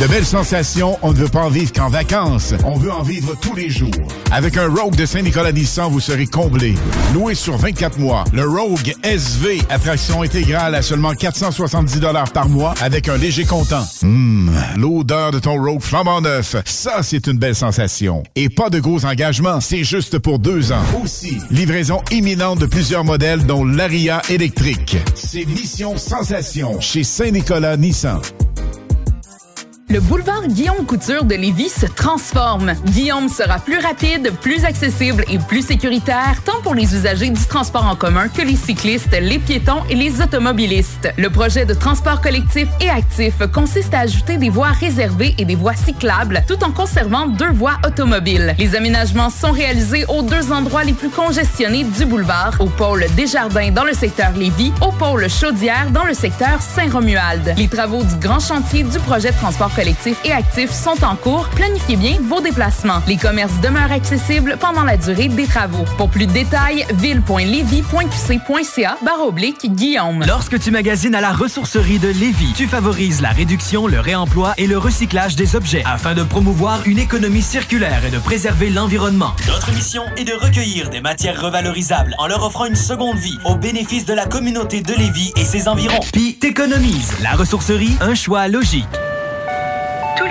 De belles sensations, on ne veut pas en vivre qu'en vacances. On veut en vivre tous les jours. Avec un Rogue de Saint-Nicolas Nissan, vous serez comblé. Loué sur 24 mois, le Rogue SV, attraction intégrale à seulement 470 par mois avec un léger comptant. Hum, l'odeur de ton Rogue flambant neuf, ça c'est une belle sensation. Et pas de gros engagements, c'est juste pour deux ans. Aussi, livraison imminente de plusieurs modèles dont l'Aria électrique. C'est Mission Sensation chez Saint-Nicolas Nissan. Le boulevard Guillaume Couture de Lévis se transforme. Guillaume sera plus rapide, plus accessible et plus sécuritaire, tant pour les usagers du transport en commun que les cyclistes, les piétons et les automobilistes. Le projet de transport collectif et actif consiste à ajouter des voies réservées et des voies cyclables, tout en conservant deux voies automobiles. Les aménagements sont réalisés aux deux endroits les plus congestionnés du boulevard, au pôle Desjardins dans le secteur Lévis, au pôle Chaudière dans le secteur Saint-Romuald. Les travaux du grand chantier du projet de transport collectif et actif sont en cours. Planifiez bien vos déplacements. Les commerces demeurent accessibles pendant la durée des travaux. Pour plus de détails, ville.levy.qc.ca barre oblique Guillaume. Lorsque tu magasines à la ressourcerie de Lévis, tu favorises la réduction, le réemploi et le recyclage des objets afin de promouvoir une économie circulaire et de préserver l'environnement. Notre mission est de recueillir des matières revalorisables en leur offrant une seconde vie au bénéfice de la communauté de Lévis et ses environs. Puis t'économises. La ressourcerie, un choix logique.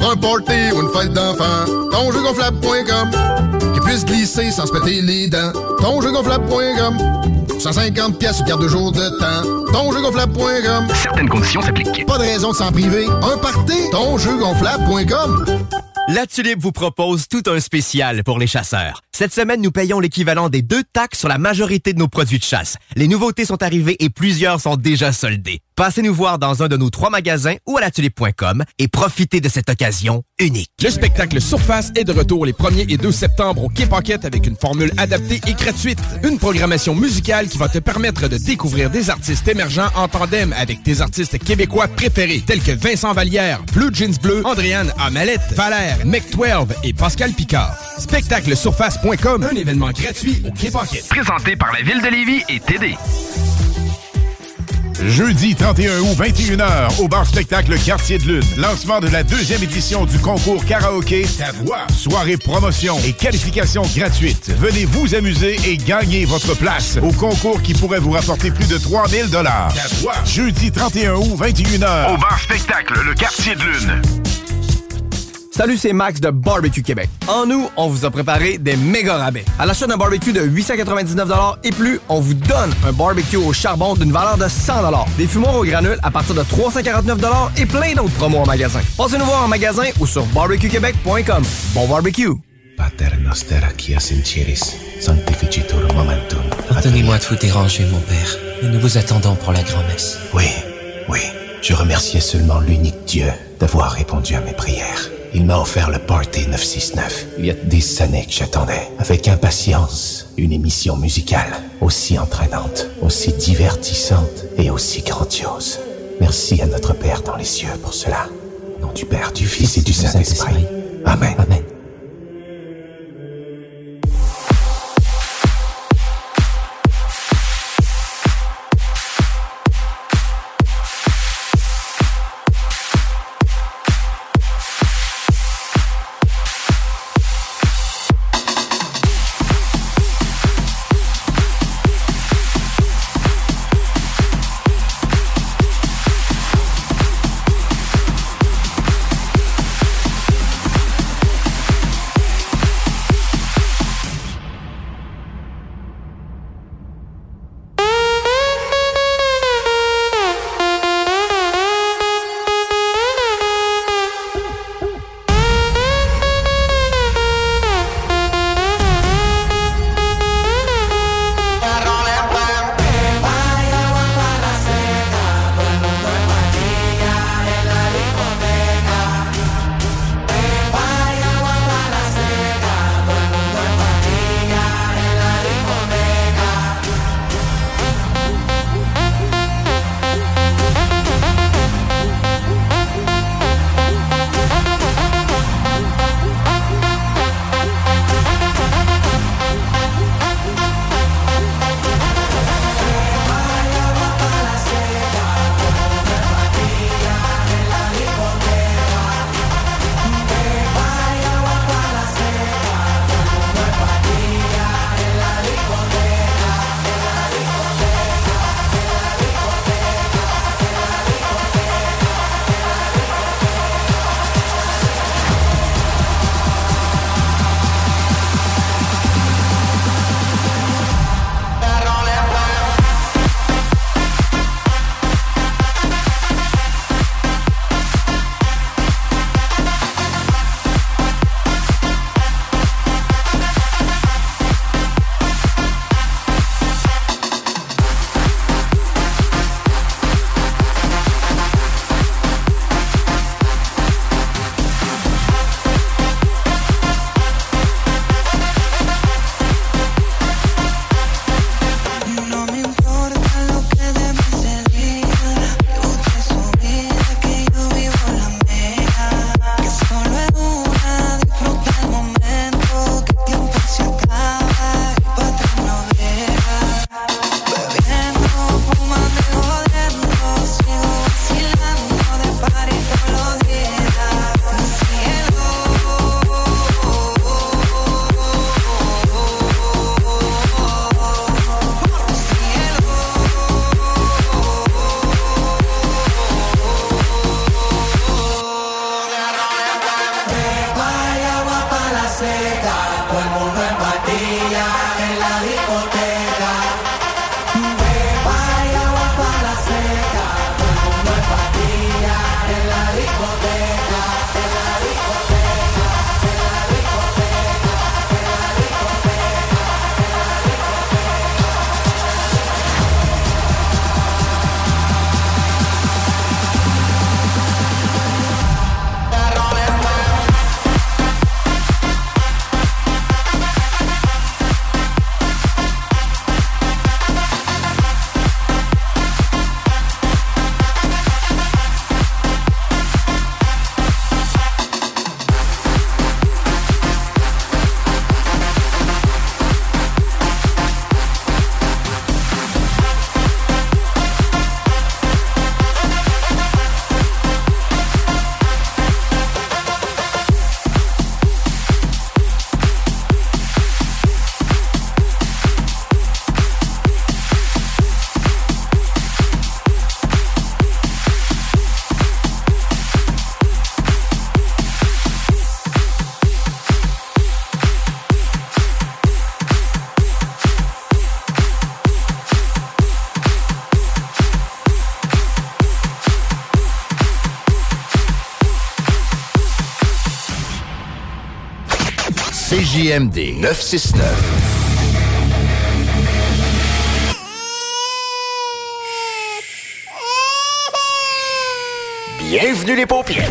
Pour un party ou une fête d'enfant, tonjeugonflable.com Qui puisse glisser sans se péter les dents. Tonjeugonflable.com 150 pièces garde de jour de temps. Tonjeugonflable.com Certaines conditions s'appliquent. Pas de raison de s'en priver. Un party, tonjeugonflable.com La Tulipe vous propose tout un spécial pour les chasseurs. Cette semaine, nous payons l'équivalent des deux taxes sur la majorité de nos produits de chasse. Les nouveautés sont arrivées et plusieurs sont déjà soldées. Passez nous voir dans un de nos trois magasins ou à latulipe.com et profitez de cette occasion unique. Le spectacle Surface est de retour les 1er et 2 septembre au Quai Pocket avec une formule adaptée et gratuite. Une programmation musicale qui va te permettre de découvrir des artistes émergents en tandem avec tes artistes québécois préférés tels que Vincent Vallière, Blue Jeans Bleu, Andréane Amalette, Valère, Mec12 et Pascal Picard. Spectaclesurface.com, un événement gratuit au Quai. Présenté par la Ville de Lévis et TD. Jeudi 31 août, 21h, au bar spectacle Quartier de Lune. Lancement de la deuxième édition du concours karaoké Ta voix. Soirée promotion et qualification gratuite. Venez vous amuser et gagner votre place au concours qui pourrait vous rapporter plus de 3000 dollars. Ta voix. Jeudi 31 août, 21h. Au bar spectacle, le Quartier de Lune. Salut, c'est Max de Barbecue Québec. En nous, on vous a préparé des méga rabais. À l'achat d'un barbecue de 899 et plus, on vous donne un barbecue au charbon d'une valeur de 100 Des fumoirs au granule à partir de 349 et plein d'autres promos en magasin. Passez nous voir en magasin ou sur barbecuequebec.com. Bon barbecue! Pater noster qui ascenceris, sanctificitur momentum. Pardonnez-moi de vous déranger, mon père. et nous vous attendons pour la grand-messe. Oui, oui. Je remerciais seulement l'unique Dieu d'avoir répondu à mes prières. Il m'a offert le Party 969. Il y a des années que j'attendais, avec impatience, une émission musicale aussi entraînante, aussi divertissante et aussi grandiose. Merci à notre Père dans les cieux pour cela. Au nom du Père, du Fils et du Saint-Esprit. Amen. Amen. CJMD 969. Bienvenue les paupières.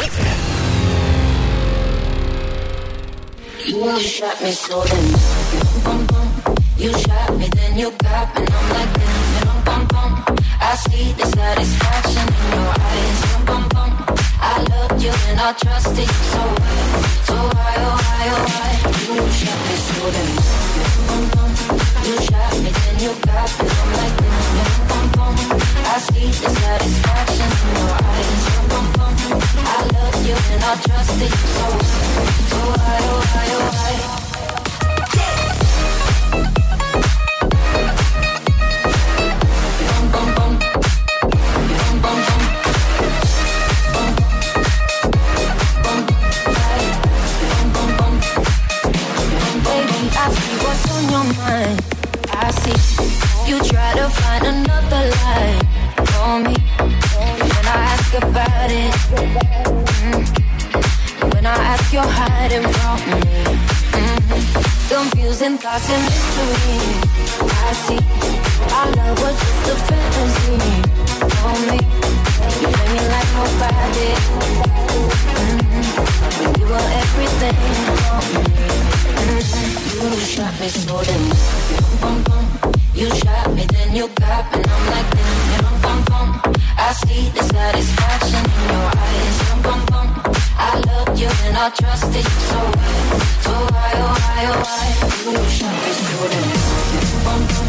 I loved you and I trusted you so why So why, oh why, oh why You shot me so bum, bum. You shot me then you got me I'm like then bum, bum, bum. I see the satisfaction in your eyes bum, bum, bum. I loved you and I trusted you so So why, oh why, oh why Bum, find another lie for me. When I ask about it, mm. when I ask, you're hiding from me. Mm. Confusing thoughts and mystery. I see our love was just a fantasy for me. You play me like nobody. Mm. You were everything for me. You shot me so bum. You shot me then you got me and I'm like then bum bum bum. I see the satisfaction in your eyes bum bum bum. I loved you and I trusted you so why, so why oh why oh why? You shot me so then bum bum.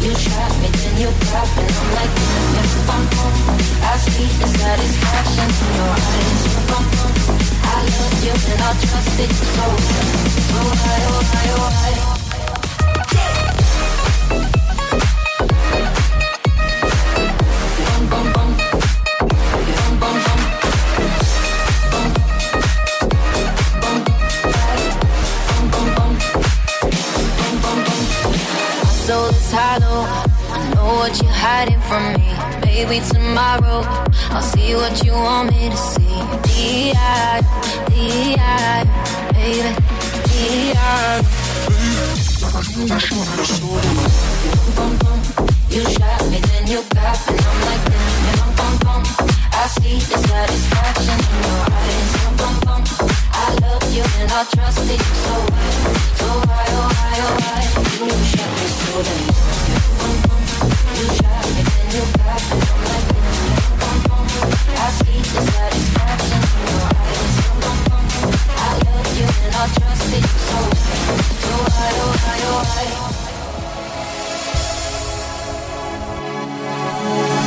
You shot me then you got me and I'm like then bum bum. I see the satisfaction in your eyes bum bum bum. I loved you and I trusted you so why, so why oh why oh why? Is hollow. I know what you're hiding from me. Maybe tomorrow I'll see what you want me to see. D.I. D.I. Baby. D.I. You shot me, then you got me. I'm like, bum. I see the satisfaction in your eyes. You and I trusted you so why, so why, oh why, oh why? You shot me so bum. You shot me, then you got me. I'm like. I see the satisfaction in your eyes. I love you and I trusted you so why, so why, oh why, oh why?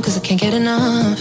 Cause I can't get enough.